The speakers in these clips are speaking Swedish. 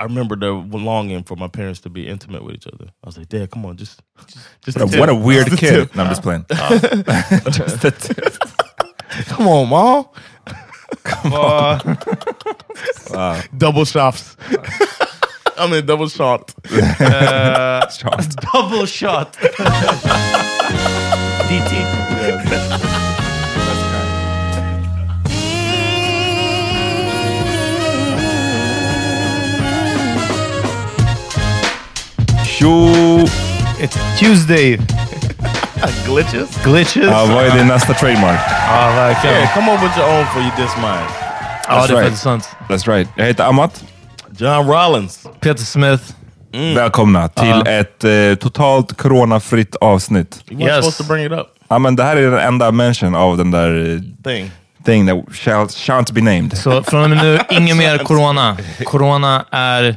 I remember the longing for my parents to be intimate with each other. I was like, Dad, come on, just, just What a, what a weird Just kid. No, I'm just playing. Just the tip. Come on, mom. Come on. Double shots. I mean, double shot. Uh, double shot. DT. Tjo! It's Tuesday. Glitches? Glitches. Vad är din nästa trademark? Ja, verkligen. Yeah, come up with your own for you diss mine. Ja, det är right. faktiskt sant. That's right. Jag heter Amat. John Rollins. Peter Smith. Välkomna till ett eh, totalt coronafritt avsnitt. You weren't supposed to bring it up. Ja, men det här är den enda mention av den där eh, Thing. thing that shall, shan't be named. Så från och med nu, inget mer corona. Corona är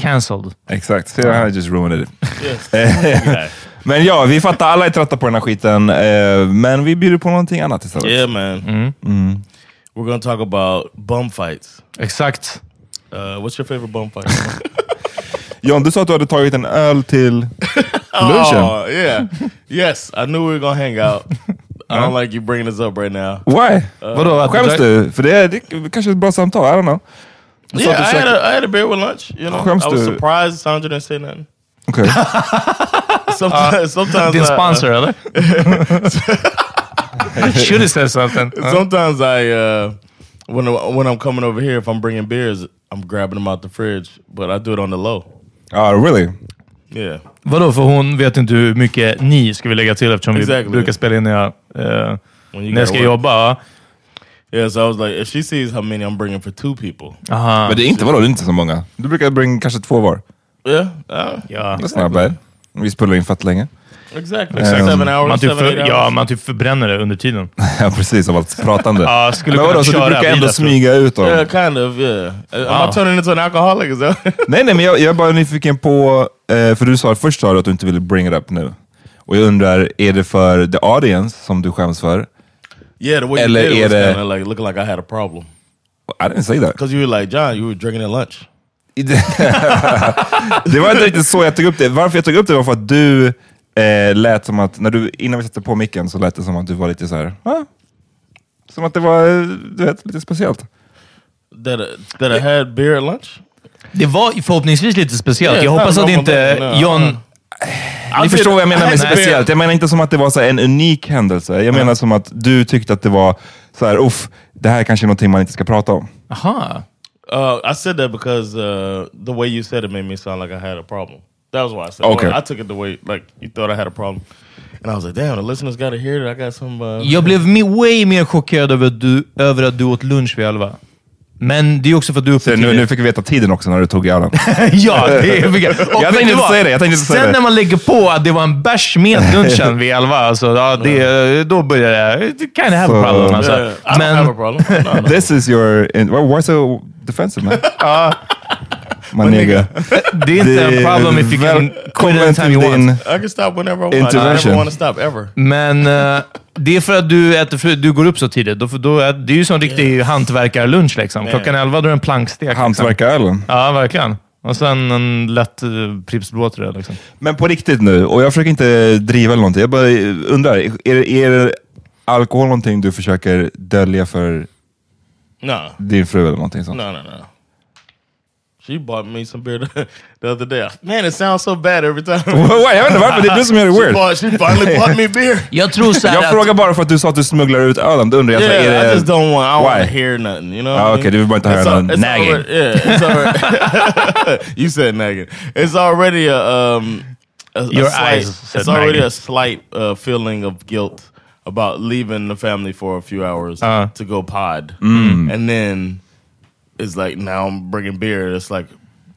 cancelled. Exakt, så jag just ruined it. Yes. Men ja, vi fattar alla är trötta på den här skiten, eh, men vi bjuder på någonting annat istället. Yeah, man. Mm. We're going to talk about bum fights. Exakt. Uh, what's your favorite bum fight? John, du sa att du hade tagit en öl till lunchen. Oh, yeah. Yes, I knew we were to hang out. I don't like you bringing this up right now. Why? Uh, Vadå? Skäms du-? För det är, det är kanske ett bra samtal, I don't know. Yeah, I had, a, I had a beer with lunch. You know, I was du? surprised Sandra didn't say nothing. Okej. Sometimes, sometimes Din I- sponsor, eller? Should have said something. Ja. Sometimes I, uh, when when I'm coming over here, if I'm bringing beers, I'm grabbing them out the fridge, but I do it on the low. Ah, really? Yeah. Vadå, för hon vet inte hur mycket ni ska vi lägga till eftersom vi Exactly. brukar spela in när jag, eh, när jag ska work. jobba. Yeah, so I was like, if she sees how many I'm bringing for two people, Aha. Men det är inte, vadå, det är inte så många. Du brukar bringa kanske två var. Yeah. Uh, Ja. That's not bad. Vi spelar in fett länge. exactly. Um, seven hours, Man typ, seven, för, ja, man typ förbränner det under tiden. Ja, precis. Av allt pratande. Ja, skulle Men vadå, så du brukar ändå smyga ut dem? Yeah, kind of. Yeah. Am Wow. I turning into an alcoholic? That? Nej, nej, men jag, jag är bara nyfiken på, eh, för du sa först sa du att du inte ville bring it up nu. Och jag undrar, är det för the audience som du skäms för? Yeah, the way Eller you did är it was det- kind of like looking like I had a problem. I didn't say that. Because you were like, John, you were drinking at lunch. det var inte riktigt så jag tog upp det. Varför jag tog upp det var för att du eh, lät som att, när du, innan vi satte på micken så lät det som att du var lite så här. Ah, som att det var, eh, du vet, lite speciellt. That, uh, that I had beer at lunch? Det var förhoppningsvis lite speciellt. Ja, jag hoppas att inte de- no, John... no. Ni förstår vad jag menar med speciellt. Jag menar inte som att det var så en unik händelse. Jag menar som att du tyckte att det var så här, uff, det här kanske är någonting man inte ska prata om. Aha. Uh, I said that because uh, the way you said it made me sound like I had a problem. That was why I said Okay. it. I took it the way like you thought I had a problem. And I was like, damn, the listeners got to hear that I got some... Uh, Jag blev way mer chockerad över att, du, över att du åt lunch vid elva. Men det är också för att du är uppe nu, nu fick vi veta tiden också när du tog ölen. ja, det är mycket. Och Jag tänkte inte säga det, jag tänkte inte säga Sen det. när man lägger på att det var en bärs med lunchen vid elva, alltså, ja, det, då börjar det... Kind of have a problem. Alltså. yeah, I don't have a problem. No, no. This is your... In, well, why so defensive man? My nigga. det är inte en problem if you can quit anytime you want. I can stop whenever I want. I Intervention. never want to stop, ever. Men eh, det är för att du, äter, för du går upp så tidigt. Då, då är, det är ju som en riktig hantverkarlunch. Liksom. Klockan elva då är det en plankstek. Liksom. Hantverkarölen. Ja, verkligen. Och sen en lätt uh, Pripps Blå. Liksom. Men på riktigt nu, och jag försöker inte driva eller någonting. Jag bara undrar, är, är alkohol någonting du försöker dölja för No. din fru eller någonting sånt? No, no, no. She bought me some beer the, the other day. Man, it sounds so bad every time. Why? Jag vet inte varför, det är du som gör det she, weird. bought, she finally bought me beer. Jag tror så här Jag att, frågar bara för att du sa att du smugglar ut ölen. Då undrar jag, så, Yeah, är det... I just don't want. I don't want Why? to hear nothing. You know. Ah, what I okay, du vill bara inte höra It's al- någon it's nagging. already- yeah, it's already, you said nagging. It's already a um. A, a Your slight, eyes said It's already nagging. a slight uh, feeling of guilt about leaving the family for a few hours Uh. to go pod, and then it's like now I'm bringing beer. It's like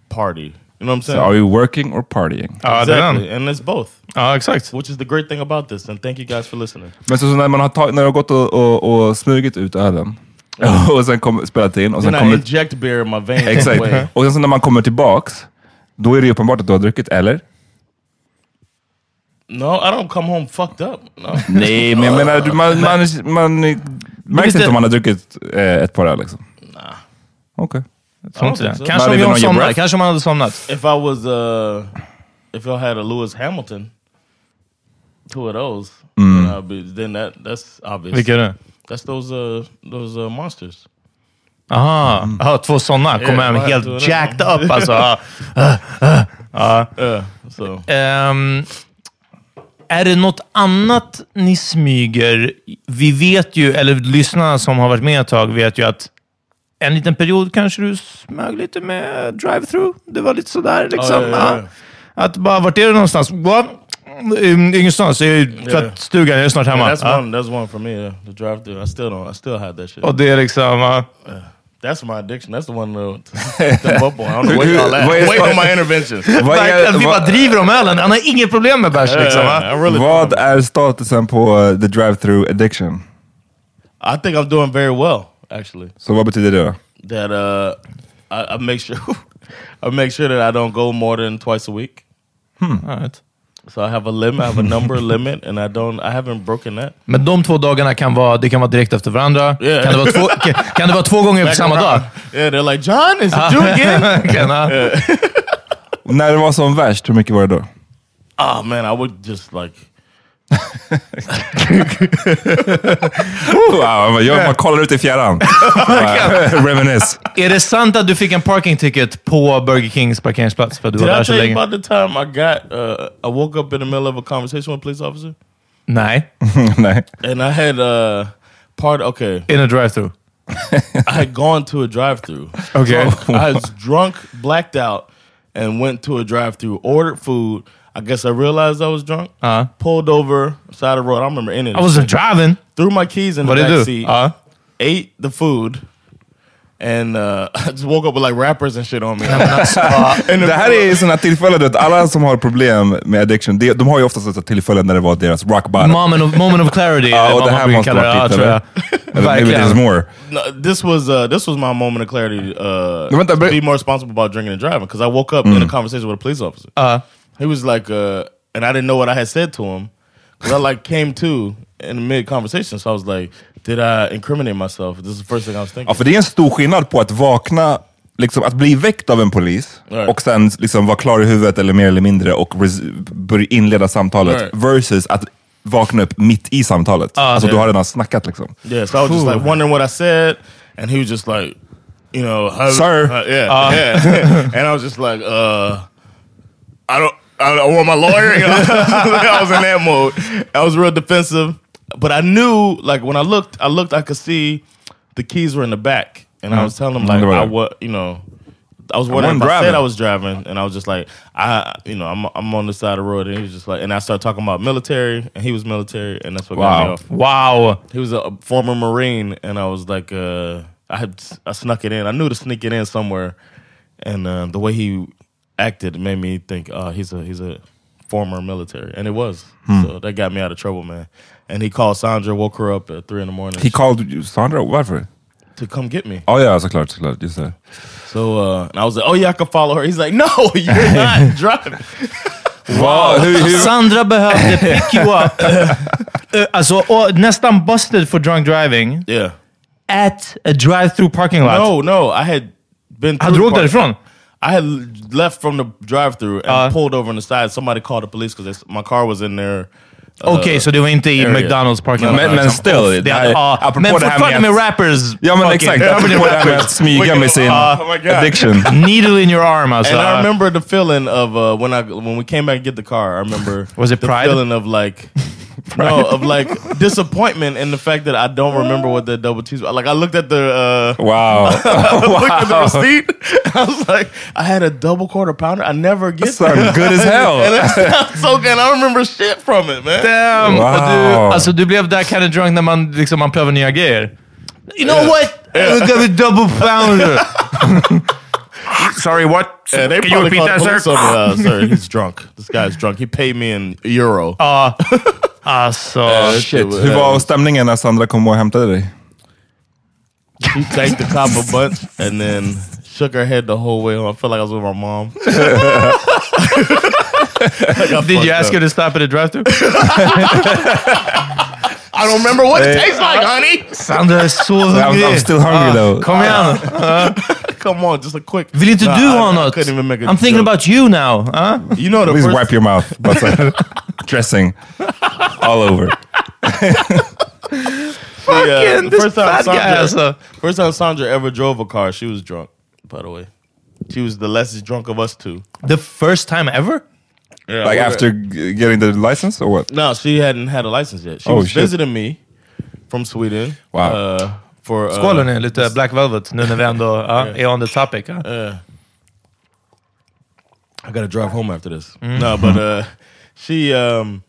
party. You know what I'm So saying? are you working or partying? ja, det är exactly, den. and it's both, Ja, exakt. which is the great thing about this. And thank you guys for listening. Men så, så när man har, tag, när du har gått och, och, och smugit ut ölen och sen kom, spelat in och sen Then I kommer... inject beer in my veins. Exakt. Och sen så när man kommer tillbaks, då är det ju uppenbart att du har druckit, eller? No, I don't come home fucked up. No. Nej, men jag menar, du- man, man, man, märks inte om man har druckit eh, ett par öl liksom? Okej. Inte think det. so. Kanske Not om even John on your somnade. breath? Kanske om han hade somnat. If I was, uh, if I had a Lewis Hamilton, two of those, then, I'd be, then that that's obvious. Vilka är det? That's those uh those uh, monsters. Aha, Aha två sådana. Kommer hem vad helt det? jacked up alltså. Ja. Yeah. So Ehm, är det något annat ni smyger? Vi vet ju, eller lyssnarna som har varit med ett tag vet ju att en liten period kanske du smög lite med drive-through. Det var lite sådär liksom. Ja, ja, ja. Ja. Att bara, vart är du någonstans? What? Mm, Ingenstans. Jag är i tvättstugan. Jag är snart hemma. yeah, that's one. That's one for me. Yeah, the drive through. I still don't. I still have that shit. Och det är liksom... ja. That's my addiction. That's the one to, to step up on. I don't know wait all that. Wait on my intervention. Verkligen, vi bara driver om ölen. Han har inget problem med bärs liksom. Really. vad är statusen på uh, the drive-through addiction? I think I'm doing very well actually. Så vad betyder det då? That uh, I, I make sure I make sure that I don't go more than twice a week. All right. So I have a limit, I have a number limit, and I don't, I haven't broken that. Men de två dagarna kan vara, det kan vara direkt efter varandra. Yeah. Kan, det vara två, kan, kan det vara två gånger på Back samma dag? Yeah, they're like, John, is it you again? Kan, ja. Och när det var som värst, hur mycket var det då? oh man, I would just like, Wow, jag bara kollar ut i fjärran. Bara, Reminisce. Är det sant att du fick en parking ticket på Burger Kings parkeringsplats för att du did var där I så tell you länge? about the time I got, uh, I woke up in the middle of a conversation with a police officer, Nej. Nej. and I had uh, part. Okay, In a drive-through. I had gone to a drive-through. Okay. So I was drunk, blacked out, and went to a drive-through, ordered food. I guess I realized I was drunk. Uh, Pulled over side of the road. I don't remember any of I this wasn't shit. driving. Threw my keys in the What did back do? seat. Uh, ate the food, and uh, I just woke up with like rappers and shit on me. Det här är sådana tillfällen, att alla som har problem med addiction, de, de har ju oftast ett tillfällen när det var deras rock bottom. Moment of, moment of clarity. Ja, är och vad det man här brukar måste kalla vara det. Ja, ditt, tror eller? jag. Eller maybe there's more. No, this was uh, this was my moment of clarity uh, Men vänta, to be more responsible about drinking and driving because I woke up in a conversation with a police officer. Uh, He was like, uh, and I didn't know what I had said to him because I like came to in mid conversation. So I was like, did I incriminate myself? This is the first thing I was thinking. Ja, för det är en stor skillnad på att vakna, liksom att bli väckt av en polis Right. och sen liksom vara klar i huvudet eller mer eller mindre och börja inleda samtalet Right. versus att vakna upp mitt i samtalet. alltså du yeah. har redan snackat liksom. Yeah, so I was just like wondering what I said, and he was just like, you know, how, Sir. uh, yeah, yeah. and I was just like, uh, I don't, I, don't want my lawyer. You know? I was in that mode. I was real defensive, but I knew, like, when I looked, I looked, I could see the keys were in the back, and I was telling him like, I what, you know. I was wondering wasn't if I said. I was driving, and I was just like, I, you know, I'm, I'm on the side of the road, and he was just like, and I started talking about military, and he was military, and that's what got me Wow. off. wow. He was a former Marine, and I was like, uh, I had I snuck it in. I knew to sneak it in somewhere, and um, the way he acted made me think, uh, he's a he's a former military, and it was. So that got me out of trouble, man. And he called Sandra, woke her up at three in the morning He called you, Sandra, varför? to come get me. Ja, ja, såklart. såklart just det. So uh, and I was like, oh yeah, I can follow her. He's like, no, you're not driving. Wow. Hur, hur, Sandra behövde pick you up. Eh, alltså, och nästan busted for drunk driving Yeah. at a drive-through parking lot. No, no, I had been. Hade du through åkt the park- därifrån? I had left from the drive-through and Uh. pulled over on the side. Somebody called the police because my car was in there. uh, Okej, så det var inte i area. McDonalds parking lot? Men- men liksom. still, Off. det Det här- hade, ja, apropå men det här fortfarande med med att- rappers. ja men fucking- exakt, apropå det här med att smyga med sin my God. addiction. Needle in your arm alltså. And I remember the feeling of uh, when I when we came back and get the car. I remember Was it the pride? feeling of like no of like disappointment in the fact that I don't remember what the double cheese. Like I looked at the uh, Wow. looked at the receipt. I was like, I had a double quarter pounder. I never get Sound that. good as hell. and it sounds so good. I remember shit from it, man. Damn! Wow. Och Du, alltså, du blev that kind of drunk när man, liksom, man prövar nya grejer. You know what? Yeah. Look at me double pounder. Sorry, what? Yeah, they Can you repeat that, sir? police. Uh, sir, he's drunk. This guy's drunk. He paid me in euro. Ja. Alltså... Uh, Shit. Hur var stämningen när Sandra kom och hämtade dig? She thanked the cop a bunch and then shook her head the whole way home. I felt like I was with my mom. Did you ask her to stop at a drive-thru? I don't remember what it tastes like, honey. Sandra är så I'm, hungrig. I'm still hungry Ah, though. Kom igen. Come on, just a quick. Vill inte du I- ha I något? couldn't even make a I'm thinking joke. about you now. Huh? You know the Please first, wipe your mouth. But dressing all over. the, Fucking uh, this first time fat guy, Sandra, alltså. first time Sandra ever drove a car, she was drunk. By the way, she was the less drunk of us two. The first time ever? Yeah, Like after g- getting the license or what? No, she hadn't had a license yet. She Oh, was shit. visiting me from Sweden. Wow. Uh, for uh, Skål hörni, lite Black Velvet nu när vi ändå ja, är on the topic. ja. Uh, I gotta drive home after this. No, but uh, she, um,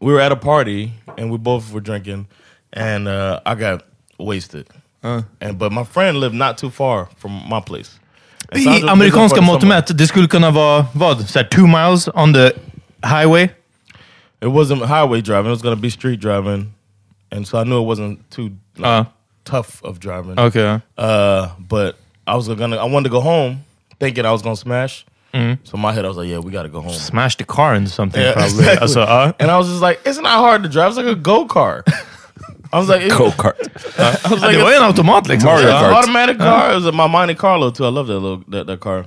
we were at a party and we both were drinking, and uh, I got wasted. And but my friend lived not too far from my place. And I Sandra lived amerikanska mått mätt, det skulle kunna vara vad? Så här, two miles on the highway? It wasn't highway driving; it was gonna be street driving, and so I knew it wasn't too like, Uh. tough of driving. Okay. Uh, but I was gonna, I wanted to go home, thinking I was gonna smash. So in my head, I was like, "Yeah, we gotta go home." Smash the car into something Yeah, probably. exactly. Alltså, ja. And I was just like, it's not hard to drive. It's like a go kart. I was like, Go kart. I was like, det var ju en automat liksom. Mario it's an Kart. automatic car. It was my Monte Carlo too. I love that little that, that car.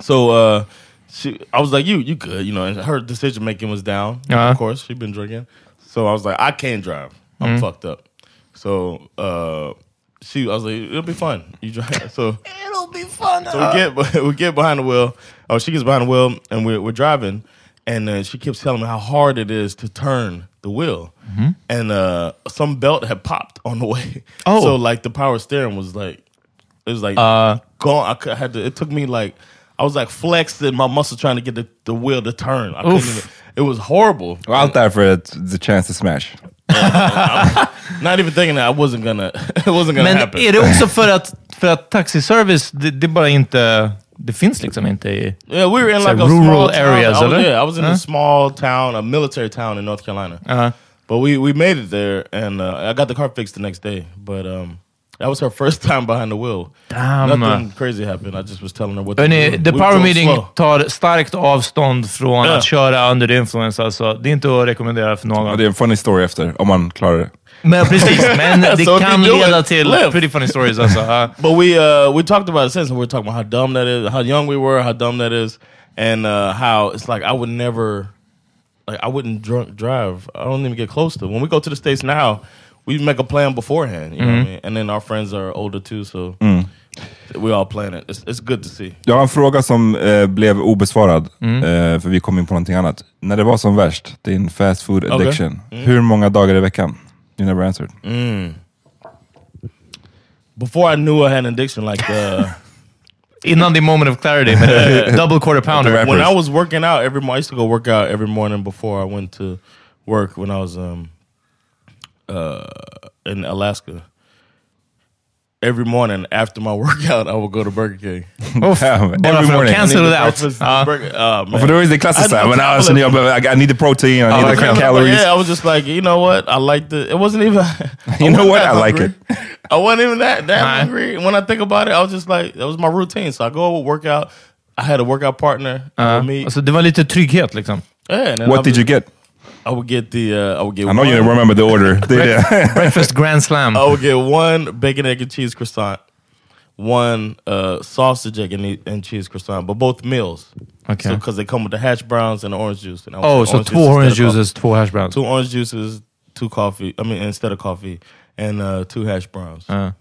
So uh, she, I was like, you, you good, you know. And her decision making was down. Uh-huh. Of course, she'd been drinking. So I was like, I can't drive. I'm fucked up. So uh, she, I was like, it'll be fun. You drive. So It'll be fun. so we get we get behind the wheel. Oh, she gets behind the wheel, and we're we're driving, and uh, she keeps telling me how hard it is to turn the wheel, and uh, some belt had popped on the way. Oh. so like the power steering was like it was like Uh. gone. I, could, I had to. It took me like I was like flexing my muscle trying to get the, the wheel to turn. I couldn't Oof. even. It was horrible. Och out there för the chance to smash. Not even thinking that I wasn't gonna. It wasn't gonna Men happen. är det också för att för att taxiservice, det, det är bara inte... Det finns liksom inte i... Yeah, we were in like a rural small town. areas, I was, eller? yeah, I was in a small town, a military town in North Carolina. Uh, But we, we made it there, and uh, I got the car fixed the next day. But um, that was her first time behind the wheel. Damn. Nothing crazy happened. I just was telling her what to Hörrni, do. The We Power Meeting slow. tar starkt avstånd från Ja. att köra under the influence. Alltså. Det är inte att rekommendera för någon. Ja, det är en funny story efter, om man klarar det. Men precis, men det So kan leda it, till live. pretty funny stories. Alltså. Ja. But we uh, we talked about it since, and we were talking about how dumb that is, how young we were, how dumb that is, and uh, how it's like I would never, like I wouldn't drunk drive. I don't even get close to. When we go to the states now, we make a plan beforehand, you know what I mean? And then our friends are older too, so we all plan it. It's, it's good to see. Jag har en fråga som eh, blev obesvarad, eh, för vi kom in på någonting annat. När det var som värst, din fast food addiction, hur många dagar i veckan? You never answered. Before I knew I had an addiction, like uh, Innan din moment of clarity med det, double quarter pounder. when I was working out every morning, I used to go work out every morning before I went to work when I was um uh in Alaska. Every morning after my workout, I would go to Burger King. Uff, Damn, bara every för morning. cancel it out. Breakfast, Ja. burger, uh, oh, man. För då är det klassiskt I såhär, know men alltså, people- jag behöver, I need the protein, I need the verkligen. calories. Yeah, I was just like, you know what? I like the. It wasn't even. You know what? I like hungry. I wasn't even that that Nah. hungry. When I think about it, I was just like, that was my routine. So I go work out. I had a workout partner Ja. with me. Alltså, det var lite trygghet liksom. yeah, and then What I did you get? I would get the. Uh, I would get. I know one, you remember the order. Det är det. Breakfast grand slam. I would get one bacon, egg, and cheese croissant, one uh, sausage, egg, and, and cheese croissant, but both meals. Okay. because they come with the hash browns and the orange juice. And I would Oh, take så orange två juice orange instead of juices, två hash browns. two orange juices, two coffee. I mean, instead of coffee, and uh, two hash browns. Ja.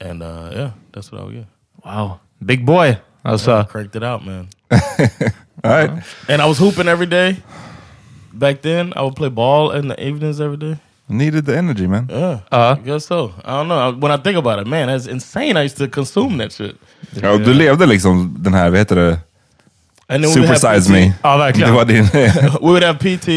And uh, yeah, that's what I would get. Wow. Big boy. Alltså, Cranked it out, man. All right. And I was hooping every day. Back then, I would play ball in the evenings every day. Needed the energy man. Yeah, Ja. I guess so. I don't know. When I think about it, man, that's insane. I used to consume that shit. Ja, och du levde liksom den här, vad heter det? And then we would Super size me. Ja, verkligen. Det var din... we would have PT.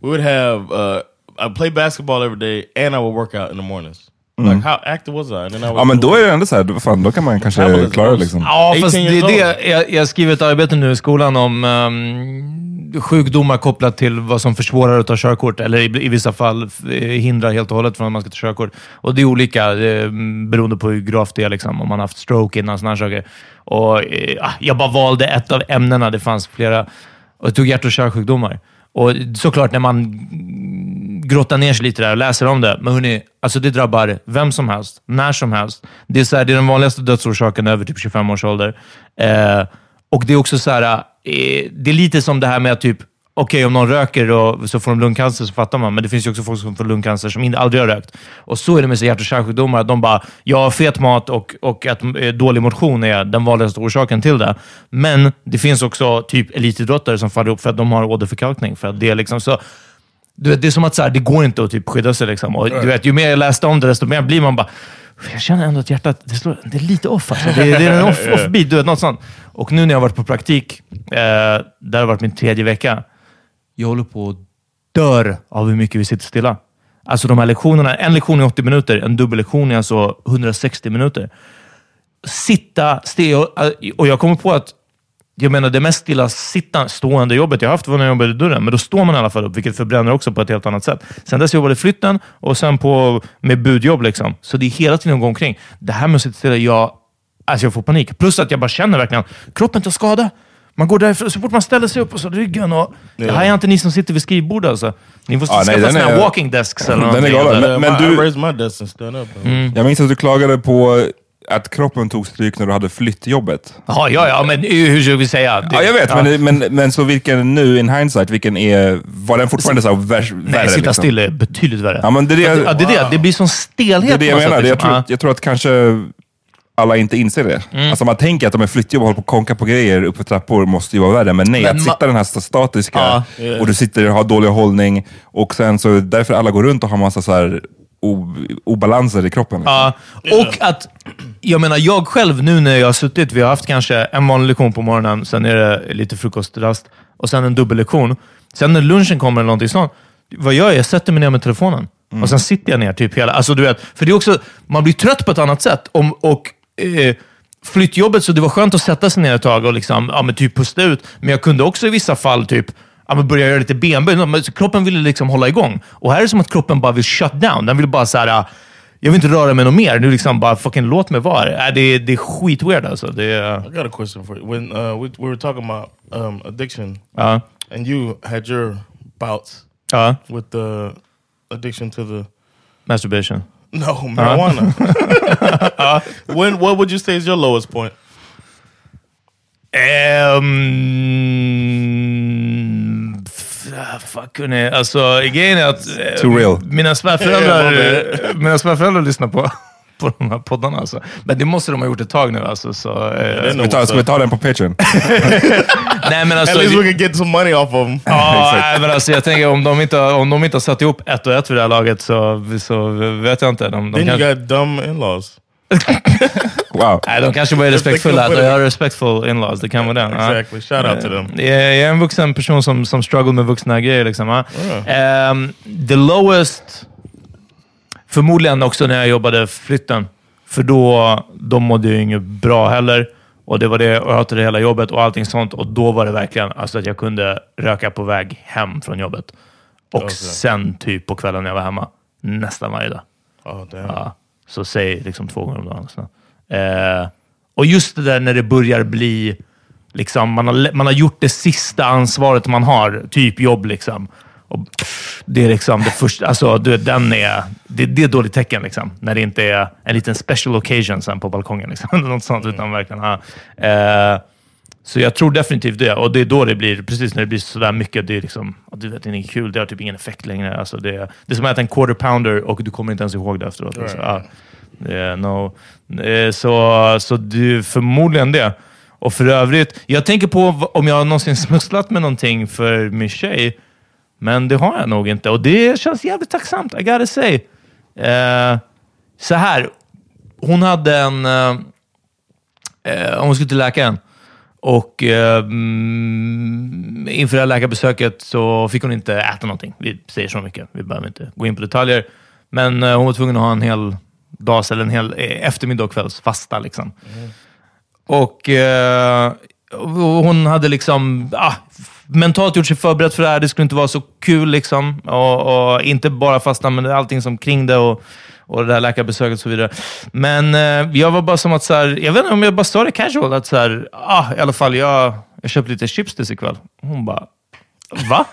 We would have. Uh, I play basketball every day, and I would work out in the mornings. Like how active was I? And then I would ja men då är det ändå såhär, vad fan, då kan man kanske klara det liksom. Ja, 18 fast det years är det. Jag, jag skriver ett arbete nu i skolan om um, sjukdomar kopplat till vad som försvårar att ta körkort, eller i, i vissa fall eh, hindrar helt och hållet från att man ska ta körkort. Och det är olika eh, beroende på hur gravt det är, liksom, om man har haft stroke innan, sådana saker. Och, eh, ah, jag bara valde ett av ämnena, det fanns flera. Och jag tog hjärt och kärlsjukdomar. Och såklart, när man grottar ner sig lite där och läser om det. Men hörni, alltså det drabbar vem som helst, när som helst. Det är, så här, det är den vanligaste dödsorsaken över typ 25 års ålder. Eh, och det är också så här, eh, det är lite som det här med att typ, okej om någon röker och så får de lungcancer så fattar man, men det finns ju också folk som får lungcancer som aldrig har rökt. Och så är det med hjärt och kärlsjukdomar, att de bara, ja, fet mat och, och att eh, dålig motion är den vanligaste orsaken till det. Men det finns också typ elitidrottare som faller upp för att de har åderförkalkning. För att det är liksom så, du vet, det är som att så här, det går inte att typ skydda sig. Liksom. Och, du vet, ju mer jag läste om det, desto mer blir man bara... Jag känner ändå att hjärtat det, slår, det är lite off. Alltså. Det, är- det är en off, offbeat, du vet, något sånt. Och nu när jag har varit på praktik, eh, där har varit min tredje vecka, jag håller på att dör av hur mycket vi sitter stilla. Alltså de här lektionerna, en lektion är 80 minuter, en dubbellektion är alltså 160 minuter. Sitta still. Och, och jag kommer på att jag menar, det mest stilla sitta, stående jobbet jag haft var när jag jobbade i dörren, men då står man i alla fall upp, vilket förbränner också på ett helt annat sätt. Sen dess jobbade jag i flytten och sen på, med budjobb. Liksom. Så det är hela tiden att gå omkring. Det här med att sitta stilla, jag, alltså jag får panik. Plus att jag bara känner verkligen kroppen tar skada. Man går därifrån, så fort man ställer sig upp och så ryggen. Och, Det här är inte ni som sitter vid skrivbord alltså. Ni måste nej, skaffa såna här är- walking desks eller Den är galen. Men- Uh, du- I raised my desk and stand up. Jag minns att du klagade på att kroppen tog stryk när du hade flyttjobbet. Ja, ja, ja, men hur ska vi säga? Det- Ja, jag vet, ja. Men, men, men så vilken nu in hindsight, vilken är, var den fortfarande så här värre? Nej, sitta liksom? still är betydligt värre. Ja, men det är det, ja, det, är det. det blir sån stelhet det, är det jag menar. sätt, Det, jag, liksom. tror, Ja. jag tror att kanske alla inte inser det. Mm. Alltså man tänker att de är flyttjobb och håller på att konka på grejer uppför trappor måste ju vara värre. Men nej, Men att sitta den här statiska Ja. och du sitter och har dålig hållning och sen så därför alla går runt och har massa så här obalanser i kroppen. liksom. Ja, och att, jag menar jag själv nu när jag har suttit, vi har haft kanske en vanlig lektion på morgonen, sen är det lite frukostrast och sen en dubbellektion. Sen när lunchen kommer eller någonting sånt, vad gör jag? Jag sätter mig ner med telefonen. Och sen sitter jag ner typ hela... Alltså du vet, för det är också, man blir trött på ett annat sätt. Om, och eh, flyttjobbet, så det var skönt att sätta sig ner ett tag och liksom, ja, men typ pusta ut. Men jag kunde också i vissa fall typ ja, men börja göra lite benböj. Kroppen ville liksom hålla igång. Och här är det som att kroppen bara vill shut down. Den vill bara så här, ah, jag vill inte röra mig något mer. Nu liksom bara fucking låt mig vara. Äh, det, det är skitweird alltså. Det är, I got a question for you. When uh, we, we were talking about um, addiction, ja, and you had your bouts ja, with the addiction to the masturbation. no marijuana. when what would you say is your lowest point? Um, fuck, hörni. Alltså, grejen är att eh, Too real. mina svärföräldrar, mina svärföräldrar lyssnar på, på de här poddarna. Alltså. Men det måste de ha gjort ett tag nu. Alltså, så, eh, Ska vi ta, ska vi ta den på Patreon? nej, men At alltså, least we can get some money off of them. Ja, men alltså, jag tänker om de, inte, om de inte har satt ihop ett och ett vid det här laget så, så vet jag inte. De, de, Then you kanske, got dumb in-laws. Wow. nej, de kanske bara är respektfulla. Jag har respectful in-laws. Det kan vara den. ja. Exactly. Shout out to them. Jag jag är en vuxen person som, som struggle med vuxna grejer. Liksom, ja. Ehm, the lowest, förmodligen också när jag jobbade flytten. För då de mådde jag inget bra heller. Och det var det, och jag hatade hela jobbet och allting sånt. Och då var det verkligen alltså att jag kunde röka på väg hem från jobbet. Och sen typ på kvällen när jag var hemma. Nästan varje dag. Oh damn. Ja, så säg liksom två gånger om dagen. Så. Eh, och just det där när det börjar bli, liksom, man, har, man har gjort det sista ansvaret man har, typ jobb. Liksom. Och det är liksom det första, alltså du, den är, det, det är ett dåligt tecken liksom. När det inte är en liten special occasion sen på balkongen. Liksom. Något sånt, utan verkligen, ja. eh, så jag tror definitivt det. Och det är då det blir, precis när det blir sådär mycket, det är liksom, du vet, det är inget kul. Det har typ ingen effekt längre. Alltså det, det är som att äta en quarter pounder och du kommer inte ens ihåg det efteråt. Alltså, ja, det är no. Eh, Så, så det är förmodligen det. Och för övrigt, jag tänker på om jag någonsin smusslat med någonting för min tjej. Men det har jag nog inte. Och det känns jävligt tacksamt, I gotta say. Eh, så här, hon hade en... Eh, eh, hon skulle till läkaren. Och eh, mm, inför det här läkarbesöket så fick hon inte äta någonting. Vi säger så mycket. Vi behöver inte gå in på detaljer. Men eh, hon var tvungen att ha en hel dags eller en hel eh, eftermiddag och kvälls fasta. Liksom. Och eh, hon hade liksom ah, mentalt gjort sig förberedd för det här. Det skulle inte vara så kul. Liksom. Och, och inte bara fastna, men allting som kring det. Och, och det där läkarbesöket och så vidare. Men eh, jag var bara som att, så här, jag vet inte om jag bara sa det casual, att så här, ah, i alla fall jag, jag köpte lite chips tills ikväll. Hon bara, va?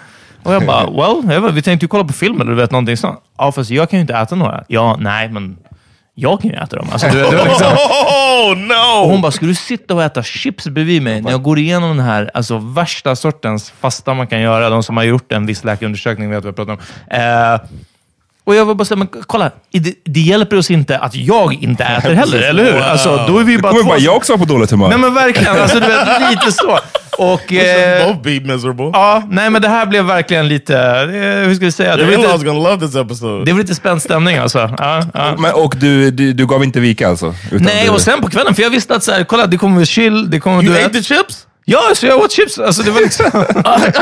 Och jag bara, well, jag bara, vi tänkte ju kolla på film eller du vet någonting sånt. Ja, fast jag kan ju inte äta några. Ja, nej, men jag kan ju äta dem. Alltså, du, var liksom, Oh och no! hon bara, ska du sitta och äta chips bredvid mig när jag går igenom den här alltså, värsta sortens fasta man kan göra? De som har gjort en viss läkarundersökning vet vad jag pratar om. Eh, och jag var bara såhär, men kolla, det, det hjälper oss inte att jag inte äter heller, eller hur? Alltså, då är vi ju Det bara kommer två. bara jag också vara på dåligt humör. Nej men verkligen, alltså, du vet, lite så. Och, We should eh, both be miserable. ja, nej men det här blev verkligen lite, eh, hur ska vi säga? Det var lite, gonna love this episode. det var lite spänd stämning alltså. Ja, ja. Men, och du, du, du gav inte vika alltså? Utan Nej, du, och sen på kvällen, för jag visste att så här, kolla, det kommer bli chill. Det kommer, you du ate vet. the chips? Ja, så jag åt chips. Alltså, det var liksom... I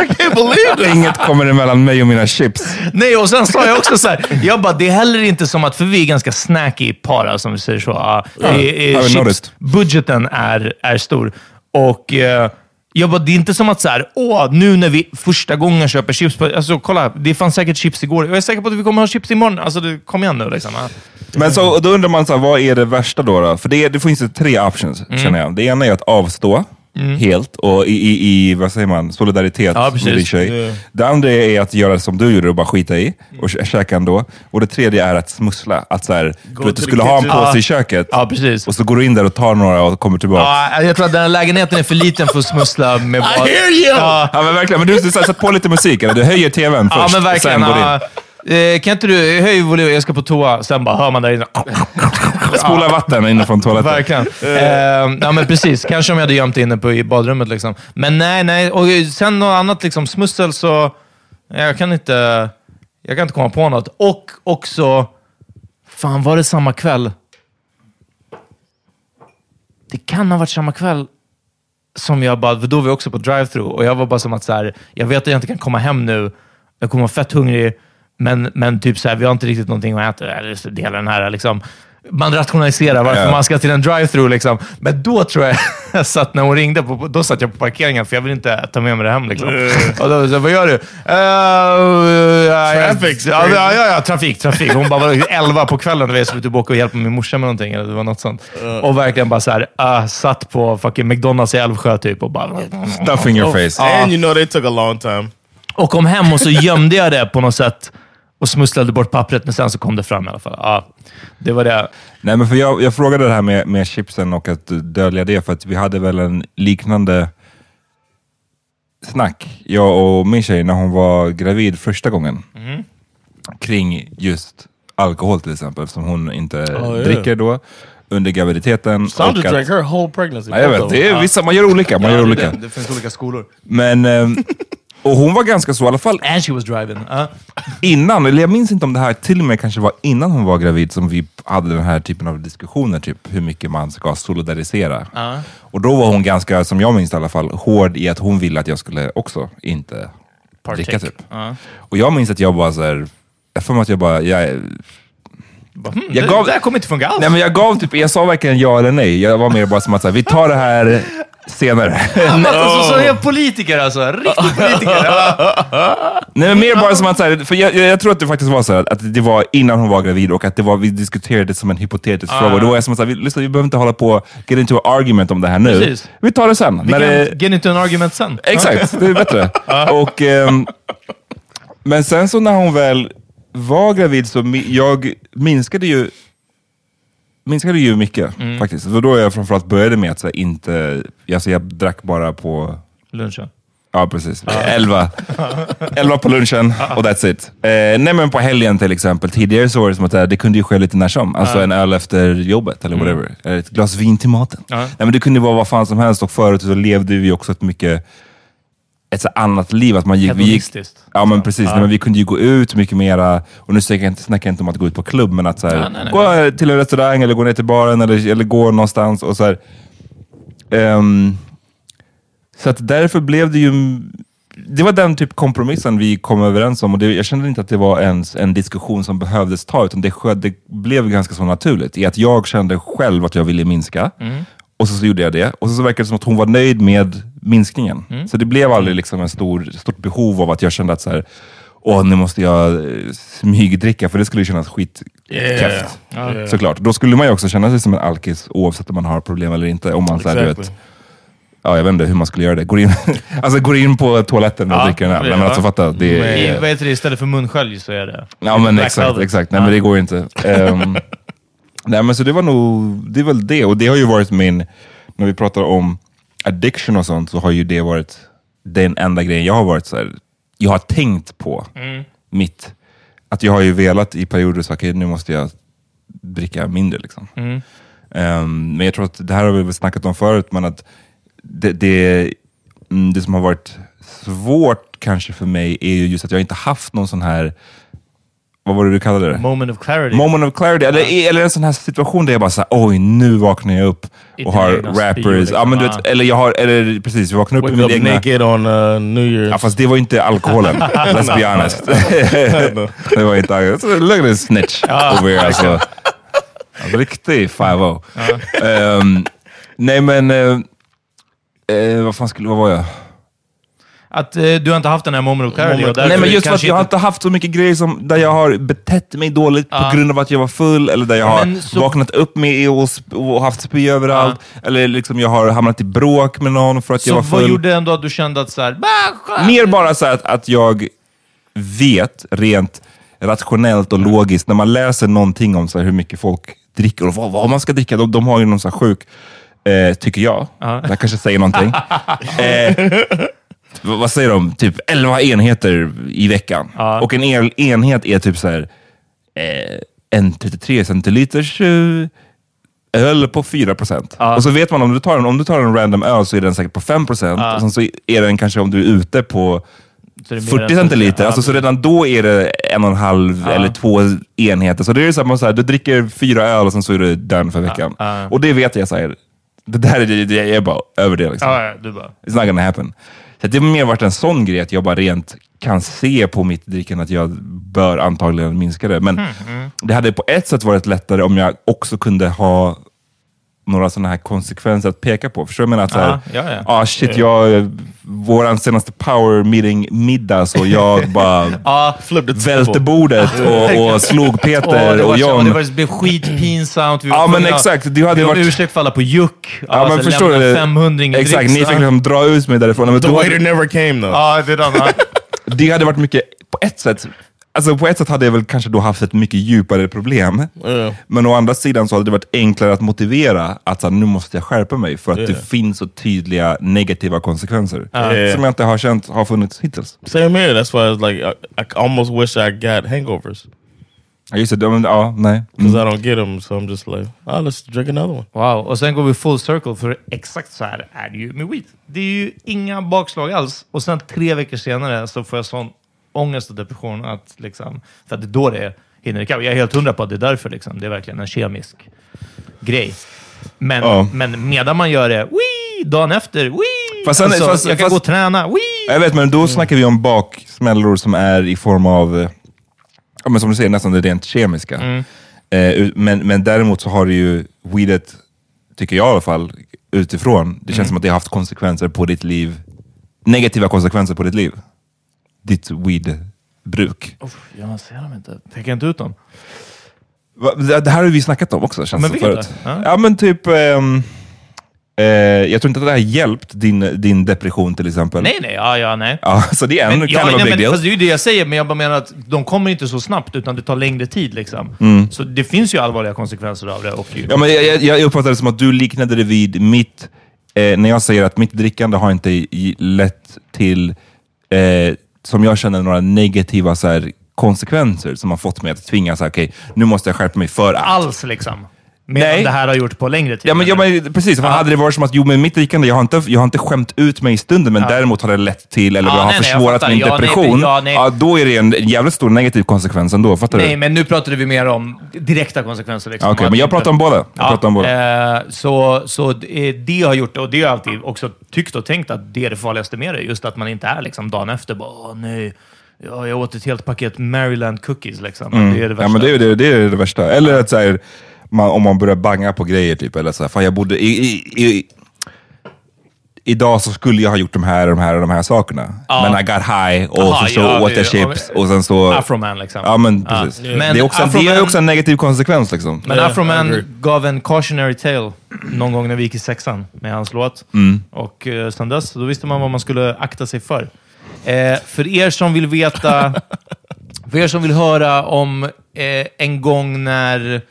can't believe that. Inget kommer emellan mig och mina chips. Nej, och sen sa jag också så här, jag bara, det är heller inte som att, för vi är ganska snacky par, som vi säger så. Ja, eh, I've chips, budgeten är, är stor. Och eh, jag bara, det är inte som att så här, åh, nu när vi första gången köper chips, på, alltså kolla, det fanns säkert chips igår. Jag är säker på att vi kommer ha chips imorgon. Alltså, det, kom igen nu liksom. Men så, då undrar man, så här, vad är det värsta då? då? För det, är- det finns ju tre options, Mm. känner jag. Det ena är att avstå helt och i, i, i, vad säger man, solidaritet Ja, med din tjej. Yeah. Det andra är att göra som du gjorde och bara skita i och kä- käka ändå. Och det tredje är att smussla. Att så här, du, vet, du skulle ha en påse Ja. i köket Ja, och så går du in där och tar några och kommer tillbaka. Ja, jag tror att den här lägenheten är för liten för att smussla med I vad- hear you! Ja, Ja men verkligen, men du, du sätter på lite musik, eller du höjer tvn först ja men och verkligen. sen går in. Eh, kan inte du höj volymen, jag ska på toa. Sen bara hör man där inne. Spola vatten inifrån toaletten. Verkligen. Eh, ja, men precis. Kanske om jag hade gömt inne på, i badrummet. Liksom. Men nej, nej. Och sen något annat liksom, smussel så... Jag kan inte... Jag kan inte komma på något. Och också... Fan, var det samma kväll? Det kan ha varit samma kväll som jag bara... För då var vi också på drive-thru och jag var bara som att så här, jag vet att jag inte kan komma hem nu. Jag kommer vara fett hungrig, men, men typ så här, vi har inte riktigt någonting att äta. Eller hela den här liksom. Man rationaliserar varför Ja. man ska till en drive-through. Liksom. Men då tror jag, jag satt när hon ringde, på, då satt jag på parkeringen för jag vill inte ta med mig det hem. Liksom. Och då, så, vad gör du? Uh, ja, Traffic. Ja, ja, ja, ja, trafik, trafik. Hon bara, var 11 på kvällen och vi skulle typ åka och hjälpa min morsa med någonting. Eller det var något sånt. Och verkligen bara så här, uh, satt på fucking McDonalds i Älvsjö typ och bara... Stuff in your face. And you know they took a long time. Och kom hem och så gömde jag det på något sätt och smusslade bort pappret, men sen så kom det fram i alla fall. Ja, det var det. Nej, men för jag, jag frågade det här med, med chipsen och att dölja det, för att vi hade väl en liknande snack, jag och min tjej, när hon var gravid första gången. Kring just alkohol till exempel, som hon inte Oh, yeah. dricker då under graviditeten. Sandra drank her whole pregnancy. Ja, jag vet, det är vissa, man gör olika. Man gör olika. Det finns olika skolor. Men, ehm, och hon var ganska så, i alla fall And she was driving. Ja. innan, eller jag minns inte om det här till och med kanske var innan hon var gravid som vi hade den här typen av diskussioner, typ hur mycket man ska solidarisera. Och då var hon ganska, som jag minns i alla fall, hård i att hon ville att jag skulle också inte Partake. dricka typ. Ja. Och jag minns att jag bara såhär, jag får mig att jag bara, jag, hmm, Jag det, gav- det här kommer inte funka alls. nej men jag gav typ, jag sa verkligen ja eller nej. Jag var mer bara som att så här, vi tar det här senare. alltså, så är jag politiker alltså. Riktig politiker. Nej, men mer bara som att, så här, för jag, jag, jag tror att det faktiskt var så här, att det var innan hon var gravid och att det var, vi diskuterade det som en hypotetisk fråga. Och då var jag som att, så här, vi, lyssna, vi behöver inte hålla på get into an argument om det här nu. Precis. Vi tar det sen. Vi när kan det, get into an argument sen. exakt, det är bättre. och, ehm, men sen så när hon väl var gravid så mi, jag minskade ju minskade ju mycket Mm. faktiskt. Det var då jag framförallt började med att så här, inte, alltså jag drack bara på Lunchen. Ja, precis. Elva. Elva på lunchen och that's it. Eh, nej, men på helgen till exempel. Tidigare så var det som att eh, det kunde ju ske lite när som. Alltså en öl efter jobbet eller whatever. Eller ett glas vin till maten. Nej, men det kunde vara vad fan som helst och förut så levde vi också ett mycket ett så annat liv. Att man gick, vi gick, ja, men precis. Nej, men vi kunde ju gå ut mycket mera. Och nu snackar jag inte, snackar jag inte om att gå ut på klubb, men att så här, Ja, nej, nej. gå till en restaurang eller gå ner till baren eller, eller gå någonstans. och så här, ehm, så att därför blev det ju... Det var den typ kompromissen vi kom överens om och det, jag kände inte att det var ens en diskussion som behövdes ta, utan det, det blev ganska så naturligt. I att jag kände själv att jag ville minska, och så, så gjorde jag det. Och så, så verkade det som att hon var nöjd med minskningen. Så det blev aldrig liksom en stor, stort behov av att jag kände att så här, Åh, nu måste jag eh, smygdricka, för det skulle ju kännas skitkräft. Såklart. Då skulle man ju också känna sig som en alkis oavsett om man har problem eller inte. Om man så här, du Exactly. vet, Ja, jag vet inte hur man skulle göra det. Går in, alltså går in på toaletten och Ja, dricker en öl. Men alltså fatta, det är... vad heter det? Istället för munskölj så är det... Ja men exakt, exakt. Nej Ja. men det går inte. Um, nej men så det var nog, det är väl det. Och det har ju varit min, när vi pratar om addiction och sånt, så har ju det varit den enda grejen jag har varit så här, jag har tänkt på Mm. mitt, att jag har ju velat i perioder så okej nu måste jag dricka mindre liksom. Mm. Ehm, men jag tror att det här har vi väl snackat om förut, men att det, det, mm, det som har varit svårt kanske för mig är ju just att jag inte haft någon sån här, vad var det du kallade det? Moment of clarity. Moment of clarity, eller, eller en sån här situation där jag bara såhär, oj nu vaknar jag upp och har rappers, liksom. ja, men du vet, Ah. eller jag har, eller precis, jag vaknar upp i Wake min up egna... naked on uh, New Year's. Ja, fast det var inte alkoholen, let's be honest. det var inte alkoholen. Look at this snitch over here alltså. alltså riktig 5-0. Ehm, nej men, eh, eh, vad fan skulle, vad var jag? Att eh, du har inte haft den här moment of clarity. Moment- och Nej men just för att jag har inte haft så mycket grejer som, där jag har betett mig dåligt Ja. på grund av att jag var full, eller där jag Ja, har så- vaknat upp med och, sp- och haft spy överallt, eller liksom jag har hamnat i bråk med någon för att jag Så var vad full. gjorde ändå att du kände att så här, "Bah, skönt." Mer bara så att, att jag vet rent rationellt och logiskt, när man läser någonting om så hur mycket folk dricker och vad, vad man ska dricka, de, de har ju någon så sjuk, eh, tycker jag, Ja. det här kanske säger någonting. eh, vad säger de? Typ 11 enheter i veckan. Ja. Och en el, enhet är typ så här, eh, en 33 centiliters eh, öl på 4 procent. Ja. Och så vet man om du tar en, om du tar en random öl så är den säkert på 5 procent. Ja. Och sen så är den kanske om du är ute på Så det är mer 40 än- centiliter. Alltså, så redan då är det en och en halv eller två enheter. Så det är samma så här, du dricker fyra öl och sen så är du done för veckan. Och det vet jag, så här, det där är, jag är bara över det. Liksom. Ja, ja, du bara... It's not gonna happen. Så det har mer varit en sån grej, att jag bara rent kan se på mitt drickande att jag bör antagligen minska det. Men Mm, det hade på ett sätt varit lättare om jag också kunde ha några sådana här konsekvenser att peka på. Förstår du? vad Jag menar att så här, Ja, ja, ja. ah, shit, jag, våran senaste power meeting middag så jag bara the välte bordet och, och slog Peter det, var och så, John. det, var, det blev skitpinsamt. Vi var Ja, men tvungna- exakt. Du hade vi varit- ursäkt falla på juck. Ja, men förstår du? 500 i Exakt, dricks. ni fick liksom dra ut mig därifrån. Men The waiter never came though. Ja, det det hade varit mycket, på ett sätt, alltså på ett sätt hade jag väl kanske då haft ett mycket djupare problem. Ja. Men å andra sidan så hade det varit enklare att motivera att så här, nu måste jag skärpa mig för att Ja. det finns så tydliga negativa konsekvenser. Ja. Som jag inte har känt har funnits hittills. Same here. That's why I was like, I, I almost wish I got hangovers Ja, just det. Ja, men, ja, nej. because Mm. I don't get them. So I'm just like, oh, let's drink another one. Wow, och sen går vi full circle för exakt så här är det ju med weed. Det är ju inga bakslag alls. Och sen tre veckor senare så får jag sån ångest och depression att liksom, för att det är då det hinner ikapp. Jag är helt hundra på att det är därför liksom. Det är verkligen en kemisk grej. Men, Ja. men medan man gör det, wee, dagen efter, wee, Fast sen- alltså, fast- jag kan fast- gå och träna, wee. Jag vet, men då snackar vi om baksmällor som är i form av, ja, men som du säger, nästan det rent kemiska. Mm. Eh, men, men däremot så har det ju weedet, tycker jag i alla fall, utifrån, det känns Mm. som att det har haft konsekvenser på ditt liv, negativa konsekvenser på ditt liv. Ditt weedbruk. Uff, jag ser dem inte. Pekar inte ut dem. Va- Det här har vi snackat om också, känns Men det förut. Ja. Ja, men typ... ehm, eh, jag tror inte att det har hjälpt din, din depression till exempel. Nej, nej, ja, ja, nej. Ja, så det är en Men, kind of a nej, big men, deal. fast det är ju det jag säger, men jag bara menar att de kommer inte så snabbt, utan det tar längre tid. Liksom. Mm. Så det finns ju allvarliga konsekvenser av det. Och, Ja, men jag, jag, jag uppfattar det som att du liknade det vid mitt, eh, när jag säger att mitt drickande har inte lett till, eh, som jag känner, några negativa så här, konsekvenser som har fått mig att tvinga, så här, okay, nu måste jag skärpa mig för att. alls liksom. Medan Nej. det här har gjort på längre tid. Ja, men, ja, men, precis. För Hade det varit som att, jo, men mitt drickande, jag har inte, jag har inte skämt ut mig i stunden, men däremot har det lett till, eller Ja, jag har nej, nej, jag försvårat fattar. min Ja, nej, depression. ja, nej. då är det en jävligt stor negativ konsekvens ändå. Fattar Nej, du? men nu pratade vi mer om direkta konsekvenser. Liksom. Okej, Att men jag inte- pratar om båda. Jag pratar om båda. Eh, så så det, det har gjort och det har jag alltid också tyckt och tänkt att det är det farligaste med det. Just att man inte är liksom dagen efter bara, åh nej, ja, jag åt ett helt paket Maryland cookies. Liksom. Mm. Det är det värsta. Ja, men det, är, det, det är det värsta. Eller att så här, man, om man börjar banga på grejer, typ, eller så här, fan jag borde... I, i, i, Idag så skulle jag ha gjort de här, de här och de här sakerna. Ja. Men I got high och Aha, så, så ja, åt jag chips och sen så... Afroman liksom. Ja, men precis. Men det, är också, det är också en negativ konsekvens. Liksom. Men Afroman gav en cautionary tale någon gång när vi gick i sexan med hans låt. Mm. Och eh, sen dess, då visste man vad man skulle akta sig för. Eh, för er som vill veta, för er som vill höra om eh, en gång när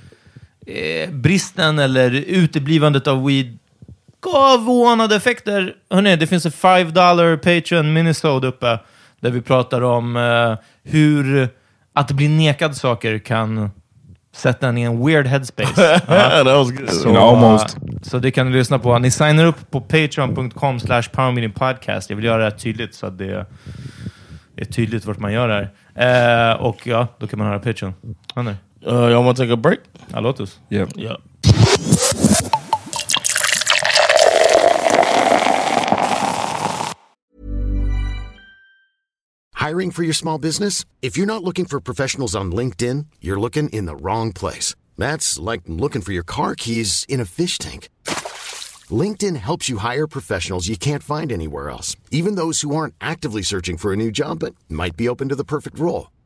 eh, bristen eller uteblivandet av weed gav oanade effekter. Hörrni, det finns en 5 dollar Patreon minisode uppe där vi pratar om eh, hur att bli nekad saker kan sätta en i en weird headspace. Ja. that was good. Så, Almost. så det kan du lyssna på. Ni signar upp på patreon.com slash podcast. Jag vill göra det tydligt så att det är tydligt vart man gör det här. Eh, och ja, då kan man höra Patreon. Hörni, Uh, y'all want to take a break? I love this. Yeah. Yeah. Hiring for your small business? If you're not looking for professionals on LinkedIn, you're looking in the wrong place. That's like looking for your car keys in a fish tank. LinkedIn helps you hire professionals you can't find anywhere else, even those who aren't actively searching for a new job but might be open to the perfect role.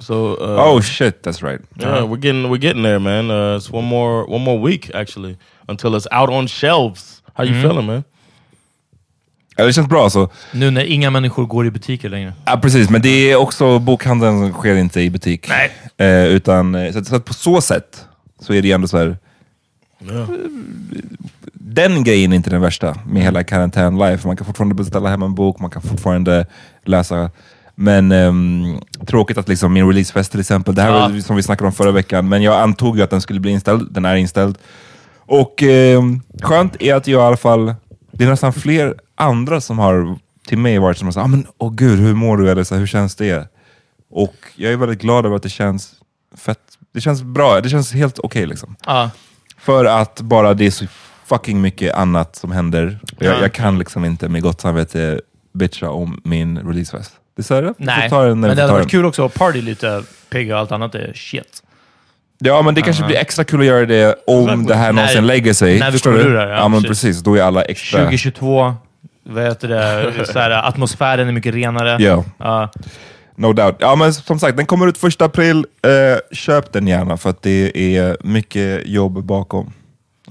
So uh, Oh shit, that's right. yeah, we're getting we're getting there, man. Uh, it's one more one more week actually until it's out on shelves. How you feeling, man? Ja, det känns bra så. Nu när inga människor går i butiker längre. Ja, precis. Men det är också bokhandeln som sker inte i butik. Nej. Eh, utan, eh, så, att- så att på så sätt så är det ändå så här. Ja. Den grejen är inte den värsta med hela karantän life. Man kan fortfarande beställa hem en bok, man kan fortfarande läsa. Men ehm, tråkigt att liksom min releasefest till exempel, det här Ja. var som vi snackade om förra veckan, men jag antog ju att den skulle bli inställd. Den är inställd. Och ehm, skönt är att jag i alla fall, det är nästan fler andra som har till mig varit som sagt, ah, men åh gud, hur mår du? Eller så hur känns det? Och jag är väldigt glad över att det känns fett. Det känns bra, det känns helt okej liksom. Ja. För att bara det är så fucking mycket annat som händer. Jag, Ja. jag kan liksom inte med gott samvete bitcha om min releasefest. Det jag får Nej, ta den när men det hade varit kul också att party lite. Pigg och allt annat är shit. Ja, men det kanske blir extra kul att göra det om det här När- någonsin lägger sig. när vi Förstår kommer du? ur det här, ja, ja, men precis. precis. Då är alla extra... 2022, vad heter det? Så här, atmosfären är mycket renare. Ja. Ja. No doubt. Ja, men som sagt, den kommer ut första april. Eh, köp den gärna för att det är mycket jobb bakom.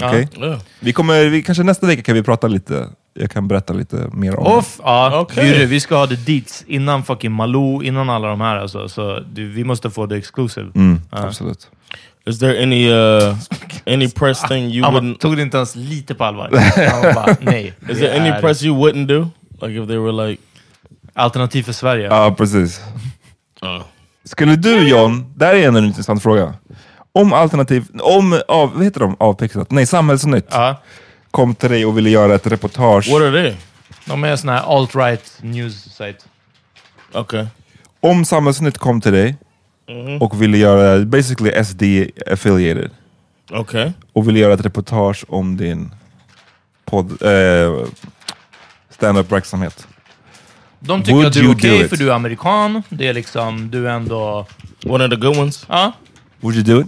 Okej? Yeah. Vi kommer, vi, kanske nästa vecka kan vi prata lite. Jag kan berätta lite mer om Off, ja. Okej. Guru, vi ska ha det deets innan fucking Malou, innan alla de här. Alltså. Så du, vi måste få det exclusive. det. Mm, Ja. Absolut. Is there any uh any press thing you wouldn't? tog det inte ens lite på allvar. Bara, nej. Is det there any press you wouldn't do? Like if they were like, Alternativ för Sverige. Ja, precis. uh, Skulle du John, där är en intressant fråga. Om alternativ, om, av, vad heter de, avpixlat? Nej, Samhällsnytt Ja. Kom till dig och ville göra ett reportage. what are they? De är en sån här alt-right news site. Okay. Om Samhällsnytt kom till dig och ville göra, basically SD affiliated, Okay. och ville göra ett reportage om din podd, eh, stand-up verksamhet. De tycker Would att du är okej it? för du är amerikan. Det är liksom, du är ändå... One of the good ones. Ja. Would you do it?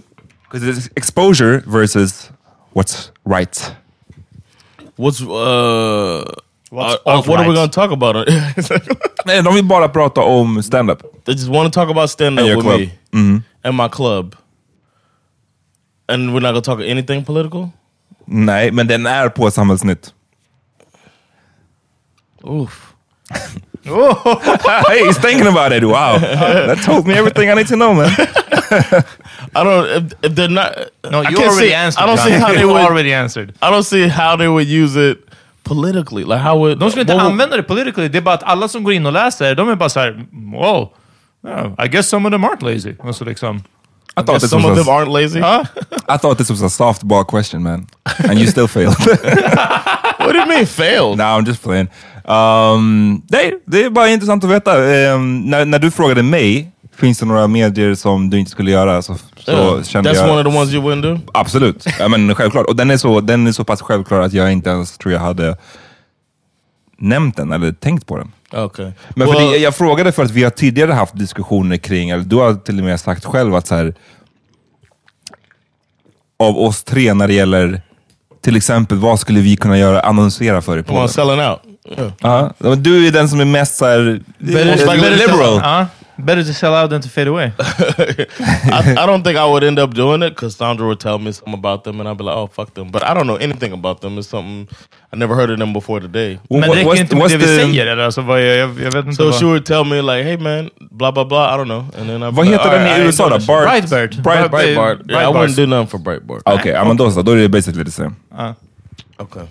Because it's exposure versus what's right. What's uh? What's uh, uh, what are we gonna talk about? Nej, de vill bara prata om stand-up. they just want to talk about stand up And with club. me Mhm. and my club, and we're not gonna talk anything political. Nej, men den är på Samhällsnytt. Oof. hey, he's thinking about it. Wow, that told me everything I need to know, man. I don't. If, if they're not, No, I you can't already see. answered. I don't see how they would. already answered. I don't see how they would use it politically. Like how would De skulle inte would- använda det politically. Det är bara att alla som går in och läser, de är bara så här, wow, yeah, I guess some of them aren't lazy. Och så liksom, I thought this Some was of a, them aren't lazy. ja. I thought this was a softball question, man, and you still failed. What do you mean failed? no, I'm just playing. Um, nej, det är bara intressant att veta. Um, när, när du frågade mig, finns det några medier som du inte skulle göra? Så, så Yeah. kände That's jag... one of the ones you wouldn't do. Absolut, ja, men självklart. Och den är, så, den är så pass självklar att jag inte ens tror jag hade nämnt den eller tänkt på den. Okay. Men för Well, det, jag frågade för att vi har tidigare haft diskussioner kring, eller du har till och med sagt själv att så här, av oss tre när det gäller till exempel vad skulle vi kunna göra, annonsera för i podden? selling out. Yeah. Ja, men du är den som är mest så här, Better, better liberal. Ja, better to sell out than to fade away. I, I don't think I would end up doing it because Sandra would tell me something about them and I'd be like, oh, fuck them. But I don't know anything about them. It's something I never heard of them before today. Men det räcker inte med det vi säger. Eller? Alltså, vad, jag, jag vet inte So vad... she would tell me like, hey man, blah blah blah. I don't know. And then I'd be Vad like, heter "All den right, I USA då? Bart? Breitbart. Bright- shit." Breitbart. Yeah, I Breitbart. wouldn't do nothing for Breitbart. Okej, ja, men då så. Då är det basically the same. Okay.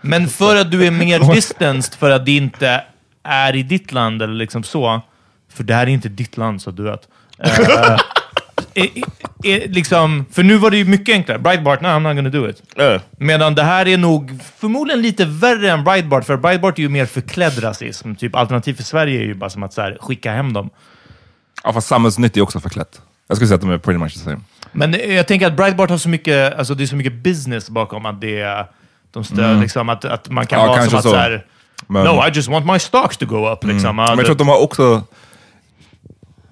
Men för att du är mer distanced, för att det inte är i ditt land eller liksom så. För det här är inte ditt land, så du vet. Eh, är- är liksom, för nu var det ju mycket enklare. Breitbart, no, I'm not gonna do it. Yeah. Medan det här är nog förmodligen lite värre än Breitbart, för Breitbart är ju mer förklädd rasism. Typ alternativ för Sverige är ju bara som att så här, skicka hem dem. Ja, fast samhällsnytt är också förklätt. Jag skulle säga att de är pretty much the same. Men eh, jag tänker att Breitbart har så mycket, alltså det är så mycket business bakom att det de stöd, Mm. liksom, att, att man kan Ja, vara som att så. så här, Men- No, I just want my stocks to go up. Liksom. Men jag tror att de har också...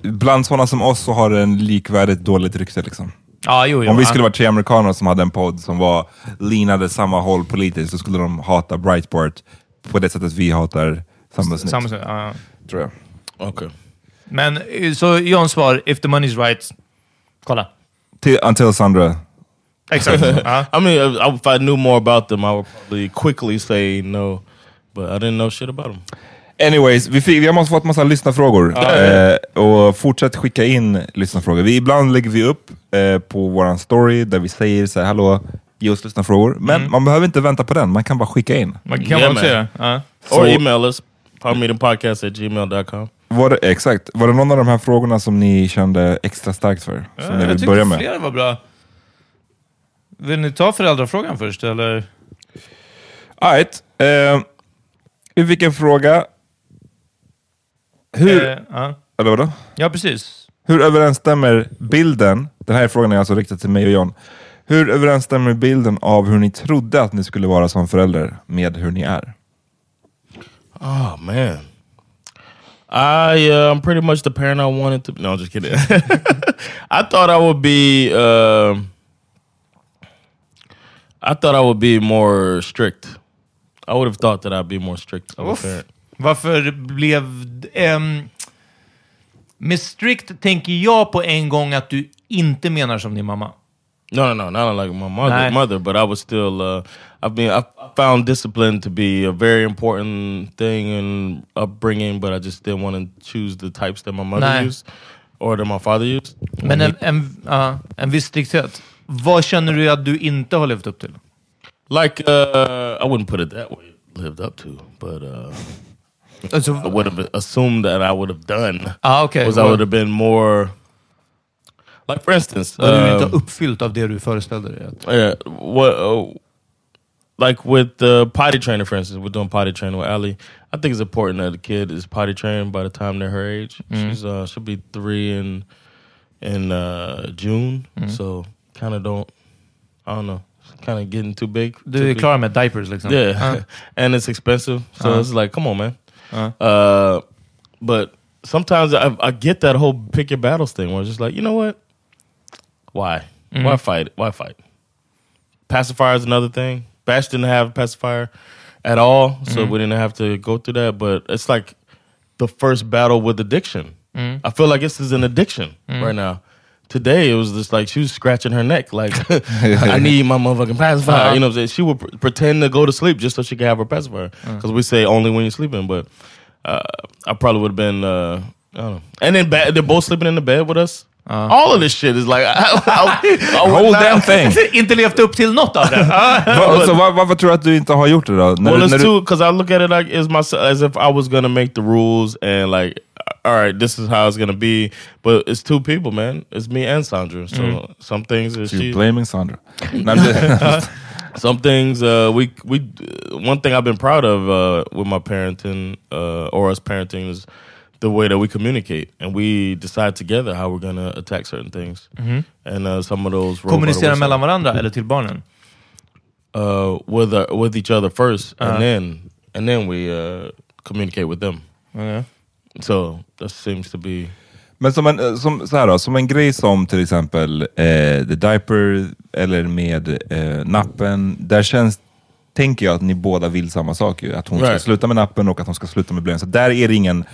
Bland sådana som oss så har det en likvärdigt dåligt rykte. Liksom. ja, jo, jo, Om vi skulle vara tre amerikaner som hade en podd som var linade samma håll politiskt så skulle de hata Breitbart på det sättet vi hatar samhällsnytt. Samma sak, ja. tror jag. Okay. Men eh, så Johns svar, if the money's right, kolla. Till, until Sandra. Exakt. ja. I mean, if if I knew more about them, I would probably quickly say no. But I didn't know shit about them. Anyways, vi, fick, vi har måste fått massa lyssnarfrågor. Eh, och fortsätt skicka in lyssnarfrågor. Vi, ibland lägger vi upp eh, på vår story där vi säger så här, hallå, ge oss lyssnarfrågor. Men man behöver inte vänta på den, man kan bara skicka in. Man kan Yeah, man. göra. Ja. Or email us, powermeetingpodcast at gmail.com. Var det, exakt. Var det någon av de här frågorna som ni kände extra starkt för? Som ni jag vill tyckte börja med? flera var bra. Vill ni ta föräldrafrågan först, eller? Alright. Eh, vi fick en fråga. Hur, Eh, ja. eller vadå? ja, precis. Hur överensstämmer bilden, den här frågan är alltså riktad till mig och John. Hur överensstämmer bilden av hur ni trodde att ni skulle vara som förälder med hur ni är? Oh man, I uh, I'm pretty much the parent I wanted to. No, I'm just kidding. I thought I would be. um I thought I would be more strict. I would have thought that I'd be more strict. of a Uff. parent. Varför blev... ehm, med strikt tänker jag på en gång att du inte menar som din mamma. No, no, no, not like my mother, Right. mother, but I was still. Uh, I mean, I found discipline to be a very important thing in upbringing, but I just didn't want to choose the types that my mother Nej. used or that my father used. Men en, en, ja, en viss strikthet. Vad känner du att du inte har levt upp till? Like, uh, I wouldn't put it that way. Lived up to, but uh, Alltså, I would have assumed that I would have done ah, okej. was I would have been more. Like, for instance, du inte um, har uppfyllt av det du föreställde dig. Yeah, what uh, like with the potty trainer, for instance, we're doing potty training with Ali. I think it's important that the kid is potty trained by the time they're her age. She's uh, she'll be three in in uh, June, so kind of don't. I don't know. Kind of getting too big. too Du är big. klar med diapers liksom? Yeah, Ja. and it's expensive, so Uh-huh. it's like, come on, man. Uh-huh. Uh, but sometimes I, I get that whole pick your battles thing, where it's just like, you know what? Why? Mm-hmm. Why fight? Why fight? Pacifier is another thing. Bash didn't have pacifier at all, so Mm-hmm. we didn't have to go through that. But it's like the first battle with addiction. Mm-hmm. I feel like this is an addiction right now. Today it was just like she was scratching her neck, like I need my motherfucking pacifier. Uh-huh. You know, what I'm saying? she would pr- pretend to go to sleep just so she could have her pacifier. Because we say only when you're sleeping, but uh, I probably would have been. Uh, I don't know. And then ba- they're both sleeping in the bed with us. All of this shit is like I, I, I Whole damn thing! inte levt upp till något av det. Va, så var, varför tror du att du inte har gjort det då? När, Well, it's too because I look at it like as my as if I was gonna make the rules and like, all right, this is how it's gonna be. But it's two people, man. It's me and Sandra. So some things is You're she, blaming Sandra. Nej, men det- some things uh, we we one thing I've been proud of uh, with my parenting uh, or us parenting is the way that we communicate and we decide together how we're gonna attack certain things. And uh, some of those Kommunicera mellan varandra eller till barnen? uh, with uh, with each other 1st Uh-huh. and then and then we uh, communicate with them. Ja. So that seems to be Men som en, som, så här då, som en grej som till exempel eh, The Diaper eller med eh, nappen, där känns, tänker jag att ni båda vill samma sak ju. Att hon ska Right. sluta med nappen och att hon ska sluta med blöjan. Så där är det ingen,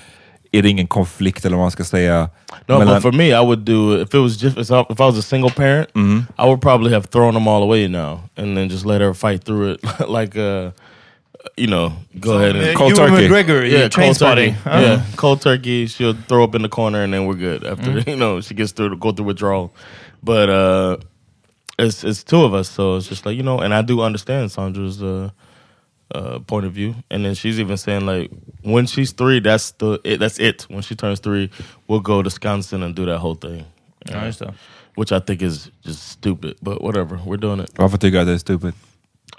är det ingen konflikt eller vad man ska säga. no. mellan- But for me, I would do if it was just if I was a single parent, Mm-hmm. I would probably have thrown them all away now and then just let her fight through it like uh, you know, go ahead and Cold Ewan turkey. McGregor i yeah, cold Trainspotting. turkey. Yeah, cold turkey. She'll throw up in the corner, and then we're good. After you know, she gets through go through withdrawal. But uh, it's it's two of us, so it's just like you know. And I do understand Sandra's uh, uh, point of view, and then she's even saying like when she's three, that's the it, that's it. When she turns three, we'll go to Wisconsin and do that whole thing. Ja, just det. Which I think is just stupid, but whatever. We're doing it. Varför tycker du att det är stupid?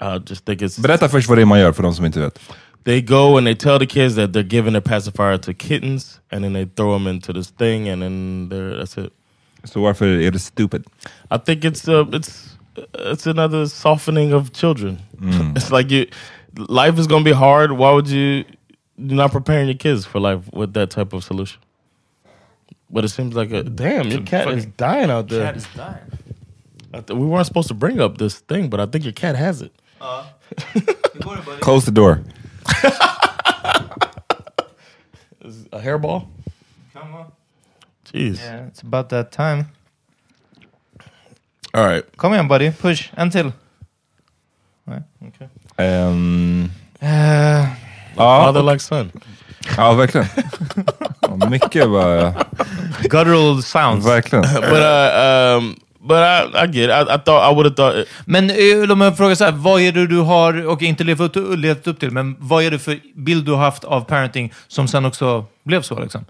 I just think it's Berätta först vad det är man gör för de som inte vet. they go and they tell the kids that they're giving their pacifier to kittens, and then they throw them into this thing, and then they're, that's it. Så varför är det stupid? I think it's uh, it's it's another softening of children. It's like you, life is gonna be hard. Why would you? You're not preparing your kids for life with that type of solution. But it seems like a damn. Your cat is dying out there. I th- we weren't supposed to bring up this thing, but I think your cat has it. Close the door. A hairball. Come on. Jeez. Yeah, it's about that time. All right. Come igen buddy, push. until. till. Nej, Ehm, Eh, ja, like son. ja, verkligen. Mycket bara... guttural sounds. Verkligen. But uh, um, but I, I get. It. I, I thought I would have thought. It, Men eh, om jag frågar så här, vad är det du har, och inte levt upp, levt upp till, men vad är det för bild du har haft av parenting som sen också blev så liksom?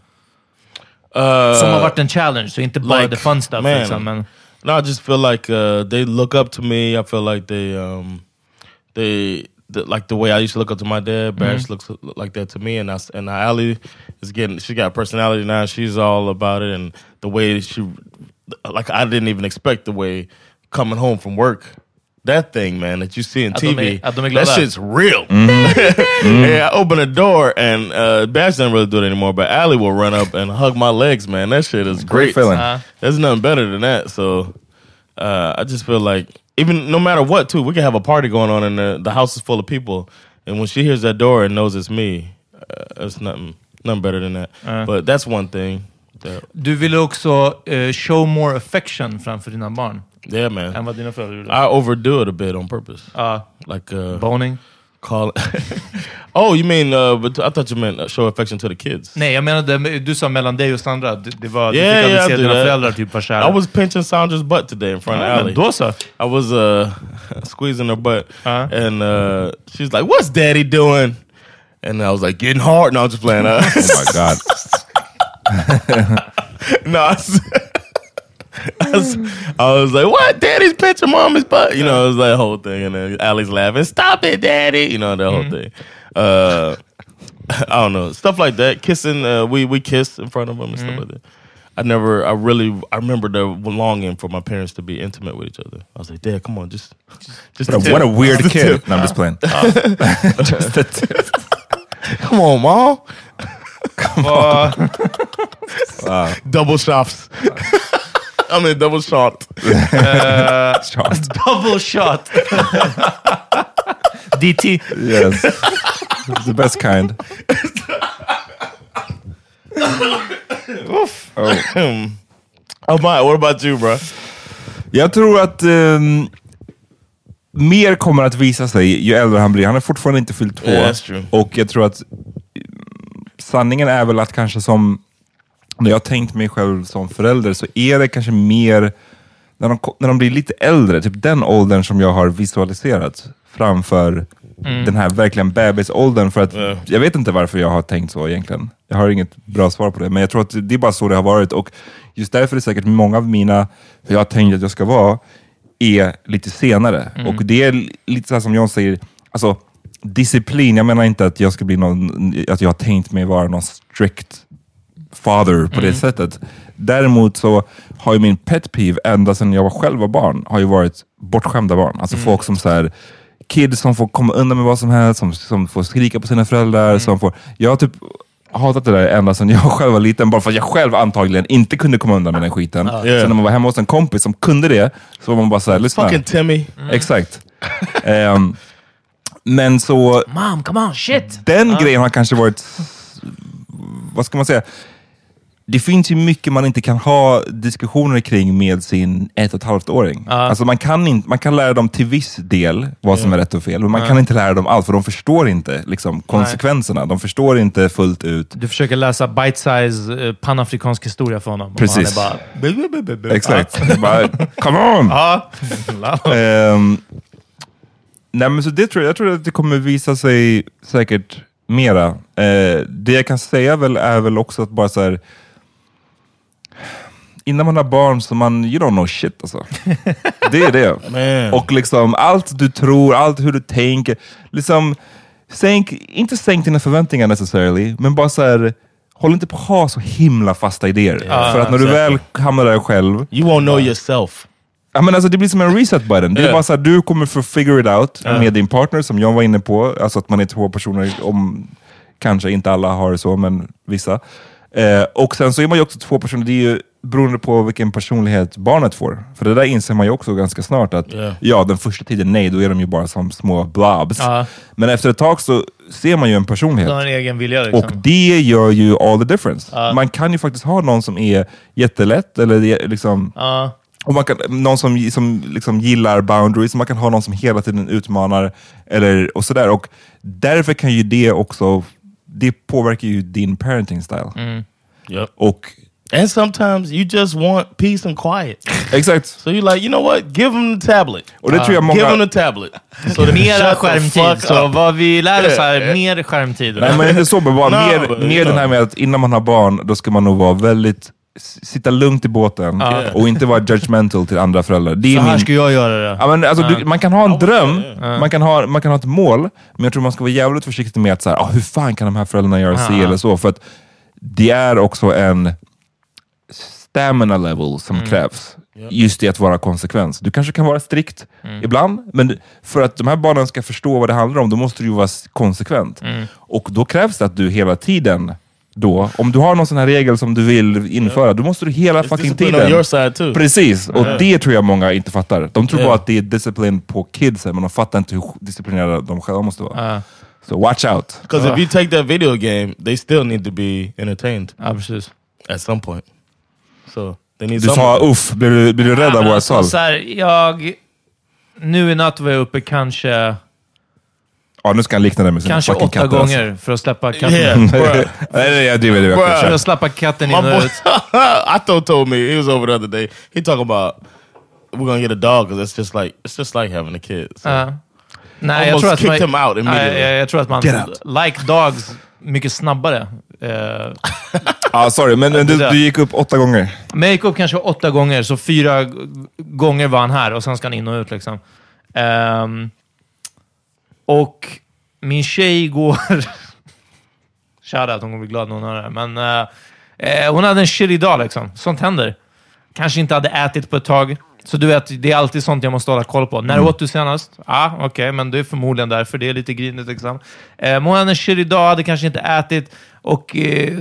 uh, Som har varit en challenge, så inte bara like, the fun stuff man. liksom. Men, No, I just feel like uh, they look up to me. I feel like they, um, they, the, like the way I used to look up to my dad. Bash looks like that to me, and I, s- and Ali is getting. She got personality now. She's all about it, and the way she, like I didn't even expect the way coming home from work. That thing, man, that you see in Att de är- TV, att that shit's real. yeah, I open a door and uh, Bash doesn't really do it anymore, but Ali will run up and hug my legs, man. That shit is Great great. feeling. Uh, There's nothing better than that. So uh, I just feel like even no matter what, too, we can have a party going on and the, the house is full of people, and when she hears that door and knows it's me, uh, it's nothing nothing better than that. but that's one thing. That, du ville också eh, show more affection framför dina barn yeah, man. än vad dina föräldrar gjorde. I overdo it a bit on purpose. Ja, Like uh, boning. Call. oh, you mean? Uh, but I thought you meant uh, show affection to the kids. Nej, jag menade, du sa mellan dig och Sandra, det, det var, du Yeah, fick yeah, aldrig I se do dina that. föräldrar typ vara kära. I was pinching Sandra's butt today in front Ja, of men Ali. Då så. I was uh, squeezing her butt, Uh-huh. and uh, she's like, "What's Daddy doing?" And I was like, "Getting hard." No, I'm just playing. Uh, Oh my god. no, I was, I was, like, "What? Daddy's pinching Mommy's butt?" You know, it was that whole thing, and then Ali's laughing, "Stop it, Daddy!" You know, that whole thing. Uh, I don't know stuff like that. Kissing, uh, we we kissed in front of them and stuff like that. I never, I really, I remember the longing for my parents to be intimate with each other. I was like, Dad, come on, just, just What a, what a weird Just kid. No, I'm just playing. Just a tip. Come on, mom. Vad- Double shots. I mean, double shot. Shot. Double shot! DT. Yes. The best kind. Oh. Oh my, what about you, bro? Jag tror att ehm, mer kommer att visa sig ju äldre han blir. Han har fortfarande inte fyllt två. Yeah. Och jag tror att mm, sanningen är väl att kanske som, när jag har tänkt mig själv som förälder, så är det kanske mer när de, när de blir lite äldre, typ den åldern som jag har visualiserat framför den här verkligen bebisåldern. För att Jag vet inte varför jag har tänkt så egentligen. Jag har inget bra svar på det, men jag tror att det är bara så det har varit. Och just därför är säkert många av mina, hur jag har tänkt att jag ska vara, är lite senare. Och det är li- lite så här som John säger, alltså disciplin, jag menar inte att jag ska bli någon, att jag har tänkt mig vara någon strict father på det sättet. Däremot så har ju min pet peeve ända sedan jag var själv var barn, har ju varit bortskämda barn. Alltså folk som så här, kids som får komma undan med vad som helst, som, som får skrika på sina föräldrar. Som får, jag har typ hatat det där ända sedan jag själv var liten, bara för att jag själv antagligen inte kunde komma undan med den skiten. Yeah. Så när man var hemma hos en kompis som kunde det, så var man bara såhär, lyssna. Fucking Timmy. Exakt. Ehm, men så, Mom, come on, shit! den grejen har kanske varit, vad ska man säga? Det finns ju mycket man inte kan ha diskussioner kring med sin ett och ett halvt åring. Alltså man, kan man kan lära dem till viss del vad som är rätt och fel, men man kan inte lära dem allt, för de förstår inte liksom, konsekvenserna. De förstår inte fullt ut. Du försöker läsa bite-size eh, panafrikansk historia för honom. Precis. Han är bara... Exakt. Bara, Come on! Ehm, nej, men så det tror jag, jag tror att det kommer visa sig säkert mera. Eh, det jag kan säga väl är väl också att bara så här. Innan man har barn så man, you don't know shit alltså. Det är det. Man. Och liksom allt du tror, allt hur du tänker. Liksom, sänk, inte sänk dina förväntningar necessarily, men bara så här, håll inte på att ha så himla fasta idéer. Ja, För att när du väl hamnar där själv, You won't know yourself. Ja, men alltså, det blir som en reset button. Det är Ja. bara så här, du kommer få figure it out Ja. med din partner, som John var inne på. Alltså att man är två personer, om kanske inte alla har det så, men vissa. Eh, och sen så är man ju också två personer, det är ju beroende på vilken personlighet barnet får. För det där inser man ju också ganska snart att, Ja. ja, den första tiden, nej, då är de ju bara som små blobs. Ja. Men efter ett tag så ser man ju en personlighet. Har en egen vilja liksom. Och det gör ju all the difference. Ja. Man kan ju faktiskt ha någon som är jättelätt, eller liksom... Ja. Och man kan, någon som, som liksom gillar boundaries, man kan ha någon som hela tiden utmanar, eller, och sådär. Och därför kan ju det också, det påverkar ju din parenting style. Mm. Yep. Och And sometimes you just want peace and quiet. exakt. So you're like, you know what? Give them the tablet. Och det tror jag Give många... them the tablet. So the skärmtid. Så vad vi lär oss här, Yeah. mer skärmtid. Nej men inte så, men bara No, mer, but, mer den här med att innan man har barn, då ska man nog vara väldigt, sitta lugnt i båten och inte vara judgmental till andra föräldrar. Det är Så här min- ska jag göra det. Ja, men alltså, Ja. du, man kan ha en dröm, Ja. man, kan ha, man kan ha ett mål, men jag tror man ska vara jävligt försiktig med att så här, ah, hur fan kan de här föräldrarna göra si Ja. eller så? För att det är också en stamina level som Mm. krävs. Just i att vara konsekvens. Du kanske kan vara strikt Mm. ibland, men för att de här barnen ska förstå vad det handlar om, då måste du ju vara konsekvent. Mm. Och då krävs det att du hela tiden då, om du har någon sån här regel som du vill införa, då måste du hela It's fucking tiden... on your side too. Precis, och Ja. det tror jag många inte fattar. De tror Ja. bara att det är disciplin på kidsen, men de fattar inte hur disciplinerade de själva måste vara. Ja. Så watch out. Because if you take that video game, they still need to be entertained Ja, precis. at some point. So they need Du sa uff, blir du, blir du rädd Ja, av våra alltså, tal? så här, jag... Nu i natt var jag uppe kanske, Ja, nu ska han likna det med sin kanske åtta katt. gånger för att släppa katten. Yeah, Alltså. nej, nej, jag driver. Det är För att släppa katten in och ut. Otto told me he was over the other day. He talking about we're gonna get a dog because it's just like it's just like having a kid. So. Ja. Nej, jag tror att man, him out Nej, immediately. jag, jag tror att man, Get out. like dogs, mycket snabbare. Eh, Ja, sorry, men men du, du gick upp åtta gånger. Men jag gick upp kanske åtta gånger, så fyra gånger var han här och sen ska han in och ut. Liksom. Ehm, och min tjej går... Shoutout, hon kommer bli glad när hon hör det här. Men eh, eh, hon hade en shitty dag liksom. Sånt händer. Kanske inte hade ätit på ett tag. Så du vet, det är alltid sånt jag måste hålla koll på. När åt du senast? Ja, ah, okej, men det är förmodligen därför. Det är lite grinigt. Liksom. Eh, men hon hade kanske inte ätit och eh,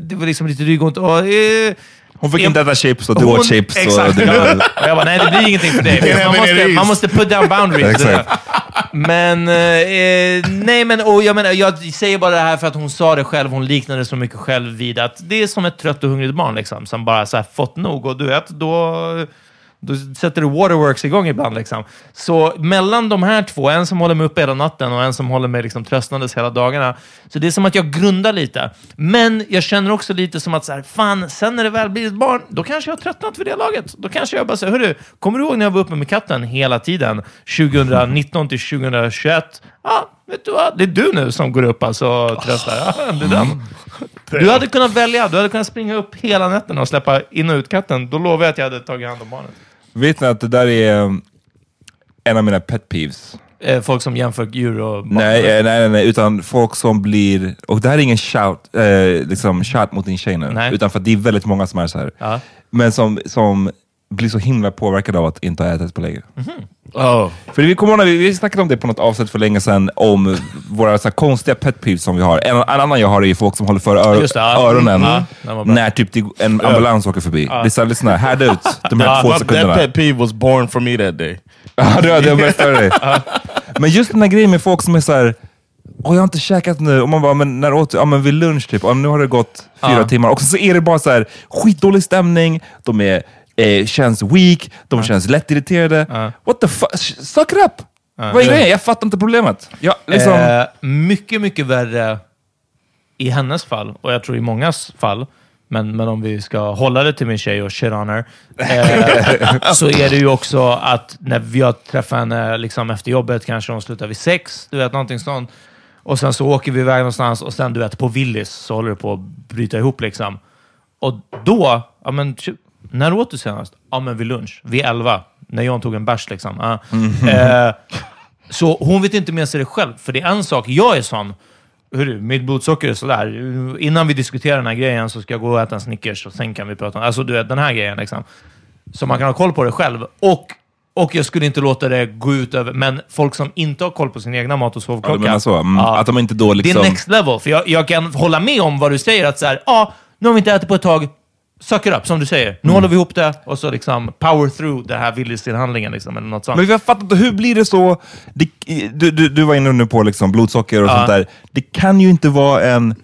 det var liksom lite ryggont. Och, eh, Hon fick jag- inte äta chips och du åt chips. Exakt. Och det, ja. Och jag bara, nej det blir ingenting för dig. Man måste, man måste put down boundaries. Men, eh, nej men, och jag menar, jag säger bara det här för att hon sa det själv, hon liknade så mycket själv vid att det är som ett trött och hungrigt barn liksom, som bara så fått nog. Och du vet, då, då sätter du waterworks igång ibland. Liksom. Så mellan de här två, en som håller mig uppe hela natten och en som håller mig liksom, tröstandes hela dagarna. Så det är som att jag grundar lite. Men jag känner också lite som att, så här, fan, sen när det väl blir ett barn, då kanske jag har tröttnat för det laget. Då kanske jag bara säger, hörru, kommer du ihåg när jag var uppe med katten hela tiden? 2019 till 2021? Ja, vet du vad? Det är du nu som går upp alltså och tröstar. Ja, det är den. Du hade kunnat välja. Du hade kunnat springa upp hela nätterna och släppa in och ut katten. Då lovar jag att jag hade tagit hand om barnet. Vet ni att det där är um, en av mina pet peeves? Eh, folk som jämför djur och barn. Nej, eh, nej, nej, nej, utan folk som blir... Och det här är ingen shout, eh, liksom shout mot din tjej nu, Nej. utan för att det är väldigt många som är så här. Men som, som blir så himla påverkade av att inte ha ätit på länge. Oh, För vi kommer ihåg vi, vi snackade om det på något avsnitt för länge sedan, om våra så här, konstiga pet peeves som vi har. En, en annan jag har är ju folk som håller för ör, det, ja. öronen Mm. Ja, när typ det, en ambulans åker förbi. Det är så här, lite sån här, härda ut de här två my, that sekunderna. pet peeve was born for me that day. Ja, det jag berättade dig. Men just den här grejen med folk som är så här, Åh, jag har inte käkat nu. Och man bara, men när åt? Ja, men vid lunch typ. Och nu har det gått fyra Ja. timmar. Och så är det bara så här skitdålig stämning. De är, eh, känns weak. De känns lättirriterade. What the fuck? Suck it up! Vad är grejen? Jag fattar inte problemet. Ja, liksom, Eh, mycket, mycket värre i hennes fall, och jag tror i mångas fall, men, men om vi ska hålla det till min tjej och shit on her, eh, så är det ju också att när jag träffar henne liksom efter jobbet, kanske hon slutar vid sex, du vet, någonting sånt. Och sen så åker vi iväg någonstans och sen du vet, på Willys så håller det på att bryta ihop liksom. Och då, ja men, när åt du senast? Ja men vid lunch, vid elva. När John tog en bärs liksom. Ja. Eh, Så hon vet inte med sig det själv. För det är en sak, jag är sån. Hörru, mitt blodsocker är sådär. Innan vi diskuterar den här grejen så ska jag gå och äta en Snickers och sen kan vi prata om... Alltså du vet, den här grejen liksom. Så man kan ha koll på det själv. Och, och jag skulle inte låta det gå ut över... Men folk som inte har koll på sin egna mat och Ja, sovklocka. så? Mm, Att de inte då Det liksom... är next level. För jag, jag kan hålla med om vad du säger. Att så här, ja, nu har vi inte ätit på ett tag. Suck it up, som du säger. Mm. Nu håller vi ihop det och så liksom power through det här Willys-handlingen. Liksom, eller något sånt. Men jag fattar inte, hur blir det så? Det, du, du, du var inne nu på liksom blodsocker och Ja. sånt där. Det kan ju inte vara en...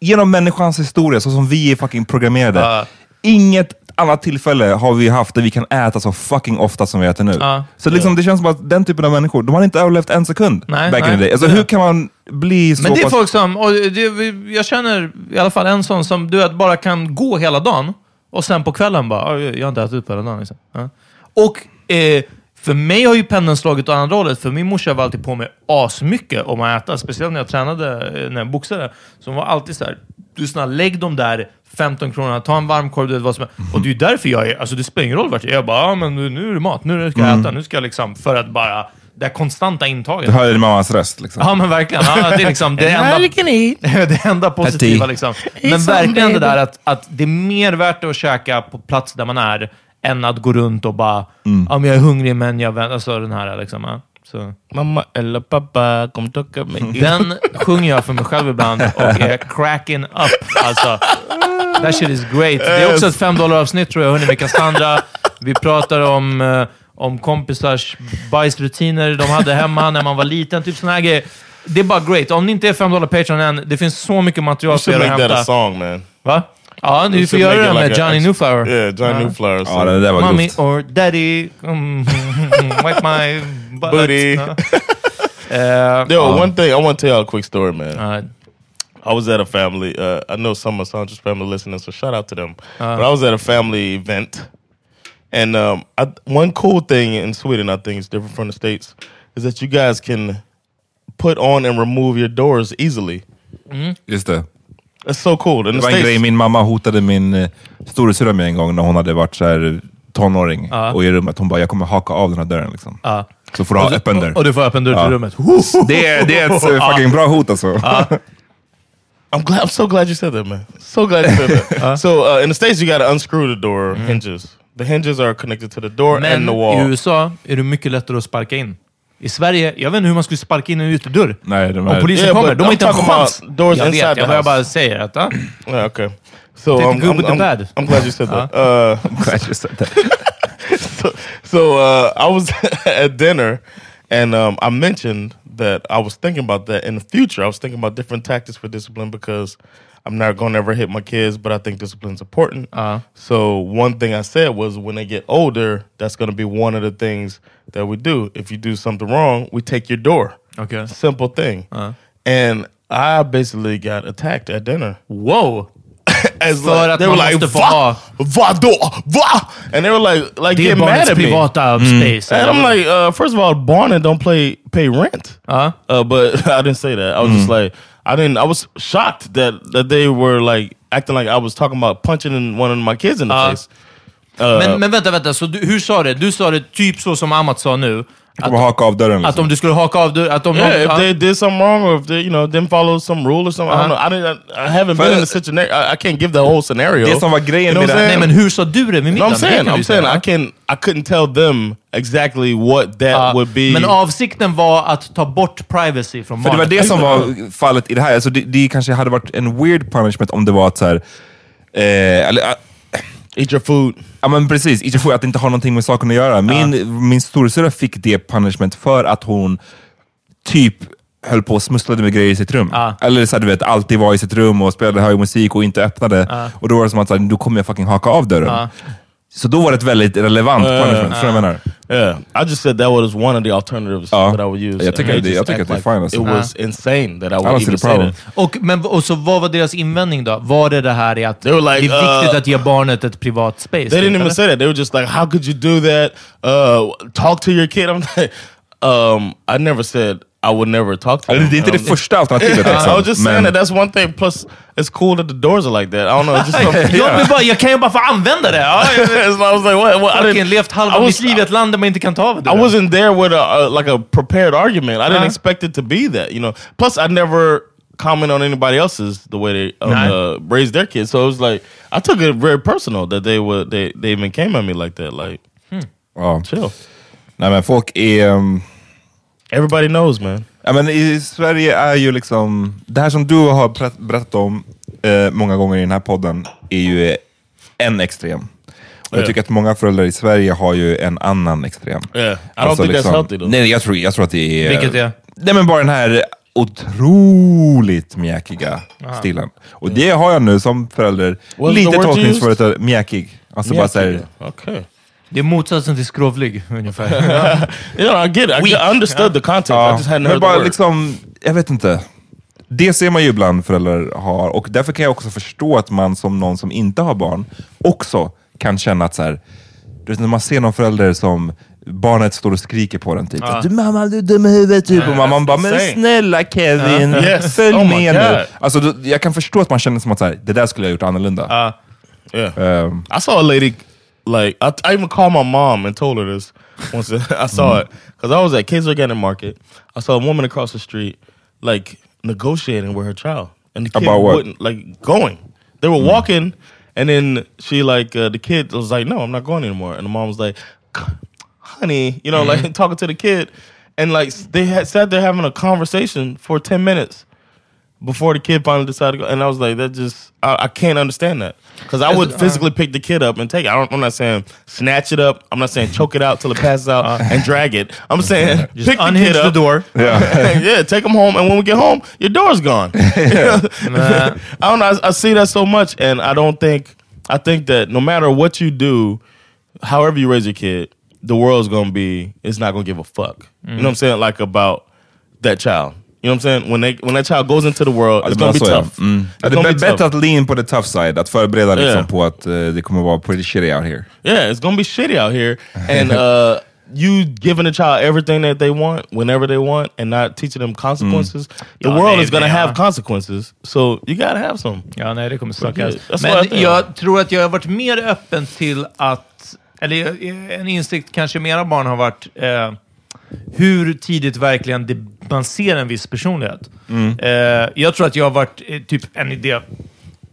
Genom människans historia, så som vi är fucking programmerade. Ja. Inget annat tillfälle har vi haft där vi kan äta så fucking ofta som vi äter nu. Ja. Så liksom, det känns som att den typen av människor, de har inte överlevt en sekund Nej, back nej. in the day. Alltså, hur kan man bli så Men det är pass... folk som, och det, jag känner i alla fall en sån som du vet, bara kan gå hela dagen och sen på kvällen bara, "Ah, jag har inte ätit på hela dagen. Liksom. Ja. Och eh, för mig har ju pendeln slagit åt andra hållet, för min morsa var alltid på mig asmycket om att äta. Speciellt när jag tränade, eh, när jag boxade. Så hon var alltid så här, du snälla lägg dem där 15 kronor, ta en varmkorv, du vet vad som är. Och det är ju därför jag är, alltså det spelar ingen roll vart jag är. Jag bara, ja men nu, nu är det mat, nu ska jag äta, nu ska jag liksom, för att bara, det här konstanta intaget. Du hör din mammas röst. Liksom. Ja, men verkligen. Ja, det är liksom det enda, det enda positiva. Liksom. Men verkligen det där att, att det är mer värt att käka på plats där man är, än att gå runt och bara, ja, men jag är hungrig men jag väntar. Alltså den här liksom. Ja. Så. Mamma eller pappa, kom tocka mig. Den sjunger jag för mig själv ibland och är cracking up. Alltså, that shit is great. Det är också ett 5 dollar avsnitt tror jag, hörni, med Cassandra. Vi pratar om, eh, om kompisars bajsrutiner de hade hemma när man var liten. Typ såna här grejer. Det är bara great. Om ni inte är 5 dollar Patreon än, det finns så mycket material You för er att that a hämta. song man. Va? Ja, ni You får göra det med like Johnny ex- Newflower. Yeah, Johnny Newflower. Ja, det där var Mommy grovt. or daddy, mm, wipe my butt. Booty. Ja. Eh, Yo, one thing I want to tell y'all a quick story, man. uh, I was at a family. Uh, I know some of Sandra's family listening, so shout out to them. but I was at a family event, and um, I, one cool thing in Sweden, I think is different from the states, is that you guys can put on and remove your doors easily. Just det. That's so cool. In Det the var en states, grej min mamma hotade min uh, storasyrra med en gång när hon hade varit så här tonåring och i rummet. Hon bara, jag kommer haka av den här dörren. Liksom. Ja. Så får du ha öppen dörr. Och du får öppen dörr till rummet. Det är, det är ett uh, fucking bra hot alltså. I'm glad. I'm so glad you said that, man. So glad you said that. So uh, in the states, you got to unscrew the door hinges. The hinges are connected to the door and Men the i wall. USA är det mycket lättare att sparka in. I Sverige, jag vet inte hur man skulle sparka in en utedörr. Nej, de Om här, polisen Yeah, kommer, but de har I'm inte en talking about chans. doors jag inside vet, the jag bara, house. bara säger att... ja. Yeah, okay. So Take the I'm, good I'm, with the I'm- bad. I'm glad you said that. Uh, Glad you said that. so so uh, I was at dinner, and um, I mentioned that I was thinking about that in the future. I was thinking about different tactics for discipline because I'm not going to ever hit my kids, but I think discipline's important. Uh-huh. So one thing I said was, when they get older, that's going to be one of the things that we do. If you do something wrong, we take your door. Okay. Simple thing. And I basically got attacked at dinner. Whoa. As att they were like, va? ha- Vadå? Va? And they were like, like getting mad at me. space. And I'm like, uh, first of all, Barnum don't play pay rent. Ja. Uh, but I didn't say that. I was just like, I didn't. I was shocked that that they were like acting like I was talking about punching in one of my kids in the Uh, face. Uh, Men, men vänta, vänta. Så du, hur sa det? Du sa det typ så som Amat sa nu. Jag kommer haka av dörren. Att Liksom. om du skulle haka av dörren... Att om yeah, någon, if they did something wrong or if they, you know, didn't follow some rule or something, I don't know. I didn't. I, haven't been in the situation. I, I can't give the whole scenario. Det som var grejen You know med det Nej, men hur sa du det vid No, middagen? I'm saying, I'm saying. I can, I couldn't tell them exactly what that Ja, would be. Men avsikten var att ta bort privacy från För det var barnet. det som var fallet i det här. Alltså det, det kanske hade varit en weird punishment om det var att så här, eh, eller, Eat your food. Ja men precis, Eat your food, att det inte har någonting med saken att göra. Min, min storasyrra fick det punishment för att hon typ höll på och smusslade med grejer i sitt rum. Ja. Eller så här, du vet, alltid var i sitt rum och spelade hög musik och inte öppnade. Och då var det som att så här, då kommer jag fucking haka av dörren. Så då var det ett väldigt relevant punishment. Förstår du vad jag menar? Yeah, I just said that was one of the alternatives Ja. that I would use. Jag tycker det- jag att det är fine, alltså. It was insane that I don't would see even the say problem. that. Och, men, och så vad var deras invändning då? Var det det här i att They were like, det är viktigt uh, att ge barnet ett privat space? They didn't eller? even say that. They were just like, "How could you do that? Uh, talk to your kid." I'm like, um, I never said I would never talk to them. det är inte det Um, första alternativet. I was just saying that that's one thing. Plus, it's cool that the doors are like that. I don't know. It's just something, Jag, vill bara, jag kan ju bara få använda det. Ja, jag It's- I was like, what? what? I didn't. levt halva I was- mitt liv i ett land där man inte kan ta av det. I wasn't there with a, a like a prepared argument. I didn't expect it to be that, you know. Plus, I never comment on anybody else's the way they uh, Nah. uh, raised their kids. So it was like I took it very personal that they would they they even came at me like that. Like, ja. chill. Nej, men folk är... um, Everybody knows, man. Ja, men I Sverige är ju liksom, det här som du har berätt- berättat om eh, många gånger i den här podden är ju en extrem. Och jag Ja. tycker att många föräldrar i Sverige har ju en annan extrem. Yeah, I don't think that's healthy though. Nej, jag tror, jag tror att det är... Vilket är? Nej, men bara den här otroligt mjäkiga stilen. Och det har jag nu som förälder. What's lite word you tolkningsföret av mjäkig. Alltså bara såhär, okay. Det är motsatsen till skrovlig, ungefär. Yeah, I get it. I, get, I understood the context. I Ja, just hadn't men heard the bara word. liksom, jag vet inte. Det ser man ju ibland föräldrar har och därför kan jag också förstå att man som någon som inte har barn också kan känna att så här, du vet, när man ser någon förälder som barnet står och skriker på den typ. Du mamma, du är dum i huvudet typ. och mamman bara, men snälla Kevin, Yes. följ Oh med nu. Alltså, då, jag kan förstå att man känner som att så här, det där skulle jag ha gjort annorlunda. Yeah. Ehm, I saw a lady, like, I, I even called my mom and told her this once I saw mm-hmm. it. Because I was at Kaiser Organic Market. I saw a woman across the street, like, negotiating with her child. And the kid About what? wouldn't, like, going. They were mm. walking, and then she, like, uh, the kid was like, no, I'm not going anymore. And the mom was like, honey, you know, mm-hmm. like, talking to the kid. And, like, they had sat there having a conversation for 10 minutes before the kid finally decided to go. And I was like, that just, I, I can't understand that. Because I would uh, physically pick the kid up and take it. I don't, I'm not saying snatch it up. I'm not saying choke it out till it passes out uh, and drag it. I'm saying Just pick the unhinge kid the door. yeah, yeah, take them home. And when we get home, your door's gone. I don't know. I, I see that so much. And I don't think, I think that no matter what you do, however you raise your kid, the world's going to be, it's not going to give a fuck. You know what I'm mm. saying? Like about that child. You know what I'm saying? When they when that child goes into the world, Ja, it's gonna be ja. tough. Mm. It's det gonna är be bättre att lean på the tough side, att förbereda liksom Yeah. på att eh, det kommer vara pretty shitty out here. Yeah, it's gonna be shitty out here, and uh, you giving the child everything that they want whenever they want, and not teaching them consequences. The Ja, world det- is gonna det- have ja. consequences, so you gotta have some. Ja, nej, det kommer sucka. Okej, that's what I Men think. jag tror att jag har varit mer öppen till att, eller en insikt kanske mera barn har varit, eh, hur tidigt verkligen det, man ser en viss personlighet. Mm. Eh, jag tror att jag har varit eh, typ en idé,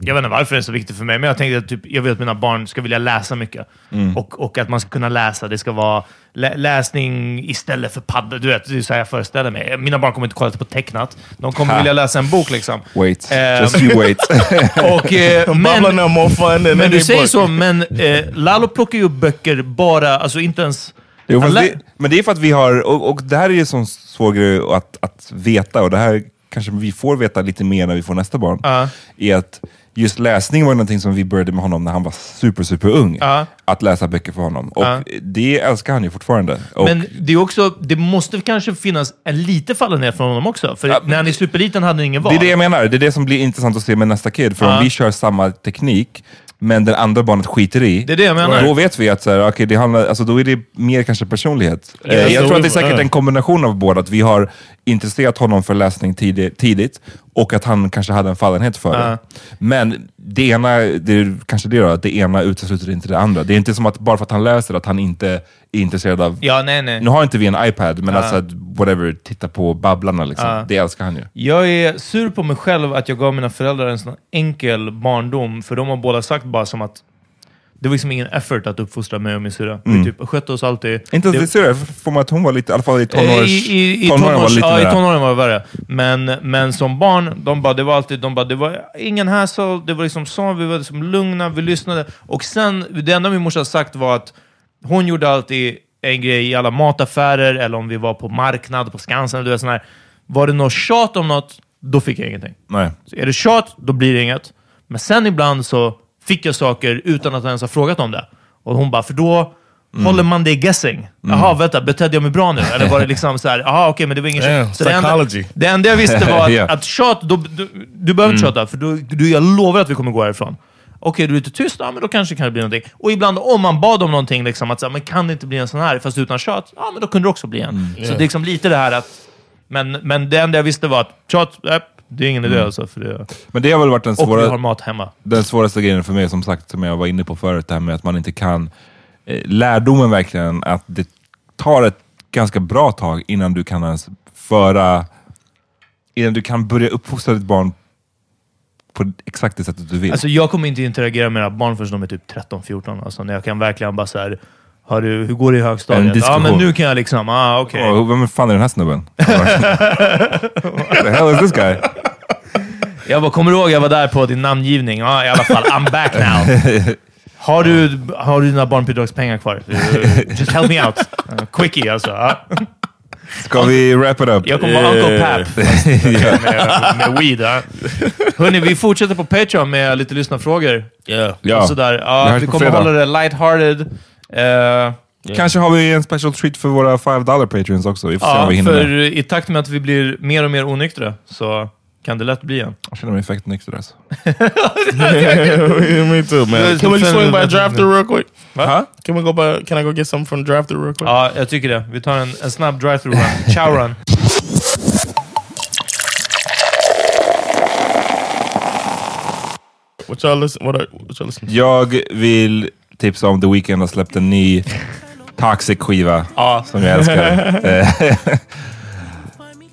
jag vet inte varför det är så viktigt för mig, men jag tänkte att typ, jag vill att mina barn ska vilja läsa mycket. Mm. Och, och att man ska kunna läsa. Det ska vara lä läsning istället för padda. Du vet, det är så här jag föreställer mig. Mina barn kommer inte kolla på tecknat. De kommer vilja läsa en bok liksom. Wait, Ehm, just you wait. Och, eh, men, men du säger book. så, men eh, Lalo plockar ju upp böcker bara, alltså inte ens... Jo, det, men det är för att vi har, och, och det här är ju en svår grej att, att veta, och det här kanske vi får veta lite mer när vi får nästa barn, Ja. är att just läsning var någonting som vi började med honom när han var super, super ung. Ja. Att läsa böcker för honom. Och Ja. det älskar han ju fortfarande. Och, Men det är också, det måste kanske finnas en lite fallenhet från honom också. För när han är superliten hade han ingen val. det är det jag menar, det är det som blir intressant att se med nästa kid. För om vi kör samma teknik, men det andra barnet skiter i, Det är det jag menar. då vet vi att så här, okay, det handlar, alltså, då är det mer kanske personlighet. Eh, Ja, jag så- tror att det är säkert ja. en kombination av båda, att vi har intresserat honom för läsning tidigt, tidigt och att han kanske hade en fallenhet för det. Men det ena, det är kanske det då, att det ena utesluter inte det andra. Det är inte som att bara för att han läser att han inte är intresserad av Ja, nej, nej. nu har inte vi en iPad, men alltså att whatever, titta på Babblarna liksom. Det älskar han ju. Jag är sur på mig själv att jag gav mina föräldrar en sån enkel barndom, för de har båda sagt bara som att det var liksom ingen effort att uppfostra mig och min syrra. Vi typ skötte oss alltid. Mm. Inte ens det, det får man att hon var lite, i alla fall i Eh, tonårs... I, i, i, tonåren tonårs, ja, i tonåren var det värre. Men, men som barn, de bara, det var alltid, de bara, det var ingen hassle, det var liksom så, vi var liksom lugna, vi lyssnade. Och sen, det enda min morsa sagt var att hon gjorde alltid en grej i alla mataffärer, eller om vi var på marknad, på Skansen, du vet sån här. Var det något tjat om något, då fick jag ingenting. Nej. Så är det tjat, då blir det inget. Men sen ibland så fick jag saker utan att jag ens ha frågat om det. Och hon bara, för då håller man det guessing. Jaha, vänta, betedde jag mig bra nu? Eller var det liksom så här, jaha okej, men det var ingen. Så det enda, det enda jag visste var att, Ja. att tjat, då, du, du behöver inte tjata, för då, du, jag lovar att vi kommer gå härifrån. Okej, du är lite tyst, ja men då kanske kan det bli någonting. Och ibland om man bad om någonting, liksom, att så här, men kan det inte bli en sån här, fast utan tjat, ja men då kunde det också bli en. Så det är liksom lite det här att Men, men det enda jag visste var att tjat, äh, det är ingen idé Mm. alltså. För det, Men det har väl varit den, och vi svåra, har mat hemma. den svåraste grejen för mig, som sagt, som jag var inne på förut, det här med att man inte kan... Eh, lärdomen verkligen, att det tar ett ganska bra tag innan du kan ens föra... Innan du kan börja uppfostra ditt barn på exakt det sättet du vill. Alltså jag kommer inte interagera med mina barn förrän de är typ 13-14. Alltså när jag kan verkligen bara såhär, har du, hur går det i högstadiet? Ja, diskussion. men nu kan jag liksom, ah okej. Åh, vem fan är den här snubben? What the hell is this guy? Jag bara, kommer du ihåg jag var där på din namngivning? Ja, i alla fall, I'm back now. Har du, har du dina barnbidragspengar kvar? Uh, Just help me out. Uh, quickie alltså. Ja. Ska vi wrap it up? Jag kommer vara Uncle Pap fast med, med weed. Ja. Hörni, vi fortsätter på Patreon med lite lyssnarfrågor. Yeah. Ja. Och sådär. Vi Ja, vi kommer hålla det lighthearted. Uh, Kanske har vi en special treat för våra 5 dollar patreons också. Vi får se ja, om vi hinner för med. i takt med att vi blir mer och mer onyktra så kan det lätt bli en. Jag känner mig fett nykter alltså. Me too, man. Can we swing by drive through real quick? Va? Can we go by? Can I go get something from drive through real quick? Ja, jag tycker det. Vi tar en, en snabb drive-through run. Chow run. What y'all listen? What, are, what y'all listen? to? Jag vill tipsa om The Weeknd har släppt en ny Toxic-skiva Ja. som jag älskar.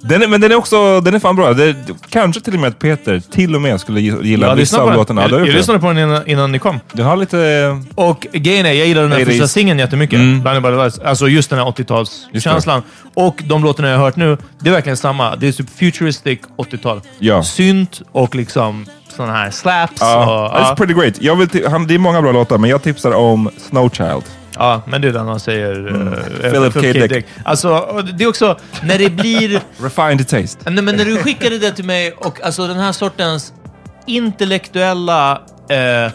Den är, men den är också, den är fan bra. Det, kanske till och med att Peter till och med skulle gi- gilla Jag vissa av låtarna. Ja, Jag, du jag lyssnade på den innan, innan ni kom. Den har lite... Och grejen är, jag gillar den här 80s. första singeln jättemycket. Mm. Blinded by the lights. Alltså just den här 80-talskänslan. Och de låtarna jag har hört nu, det är verkligen samma. Det är typ futuristic 80-tal. Ja. Synt och liksom sådana här slaps. Ja, och, it's ja. pretty great. Jag vill han, det är många bra låtar, men jag tipsar om Snowchild. Ja, men det är den han säger. eh, Philip K. Dick. Alltså, och det är också när det blir... Refined taste. Nej, men när du skickade det till mig och alltså den här sortens intellektuella eh,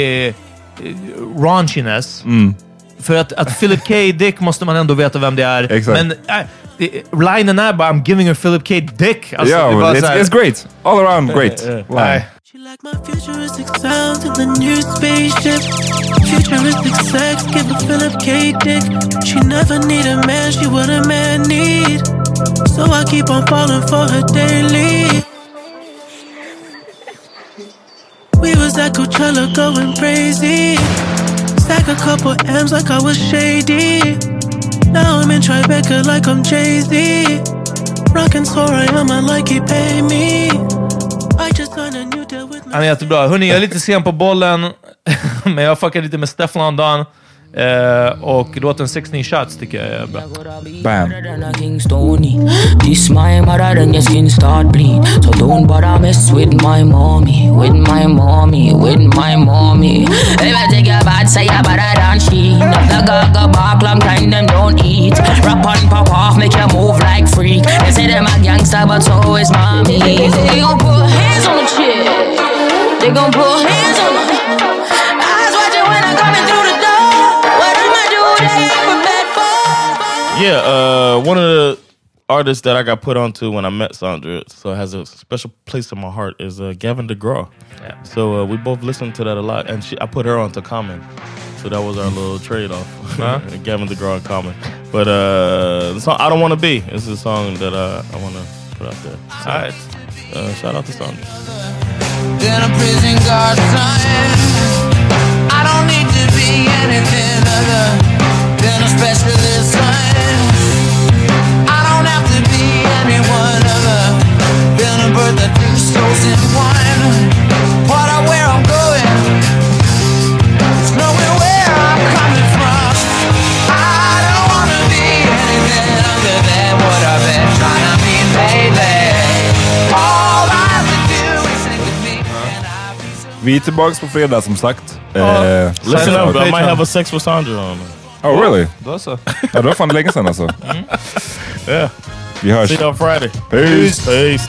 eh, raunchiness. Mm. För att, att Philip K. Dick måste man ändå veta vem det är. Exakt. Men äh, det- linen är bara I'm giving her Philip K. Dick. Alltså, ja, det är bara it's, it's great. All around great. Eh, eh, Line. nej. She like my futuristic sounds to the new spaceship. Futuristic sex, give a Philip K. Dick. She never need a man, she what a man need. So I keep on falling for her daily. We was at Coachella going crazy. Stack a couple M's like I was shady. Now I'm in Tribeca like I'm Jay-Z. Rockin' so I am, like he pay me. Han är jättebra. Hörni, jag är lite sen på bollen, men jag fuckar lite med Stefflon Don. Eh, och låten 16 shots tycker jag är bra. Bam. This my mother, then your skin start bleed. So don't bother mess with my mommy, with my mommy, with my mommy. If I take your bad, say you better than she. The gaga bark, long time them don't eat. Rap on, pop off, make you move like freak. They say them a gangster, but so is mommy. They gon' put hands on the chick. They gon' put hands on the. Eyes watching when I'm coming through the door. What I'ma do, they ain't prepared for. Yeah, uh, one of the artists that I got put onto when I met Sandra, so has a special place in my heart, is uh, Gavin DeGraw. Yeah. So uh, we both listened to that a lot, and she, I put her onto Common. So that was our little trade-off, Huh? Gavin DeGraw and Common. But uh, the song "I Don't Want to Be" is a song that uh, I want to put out there. So, Alright. uh, shout out to Sandra. Been a prison guard son. I don't need to be anything other than a specialist son. I don't have to be anyone other than a bird that two souls in one. Vi är tillbaka på fredag som sagt. Eh, Listen up. I might have a sex with Sandra on. Oh really? Då så. Ja, det var fan länge sedan alltså. Yeah. Vi hörs. See you on Friday. Peace. Peace.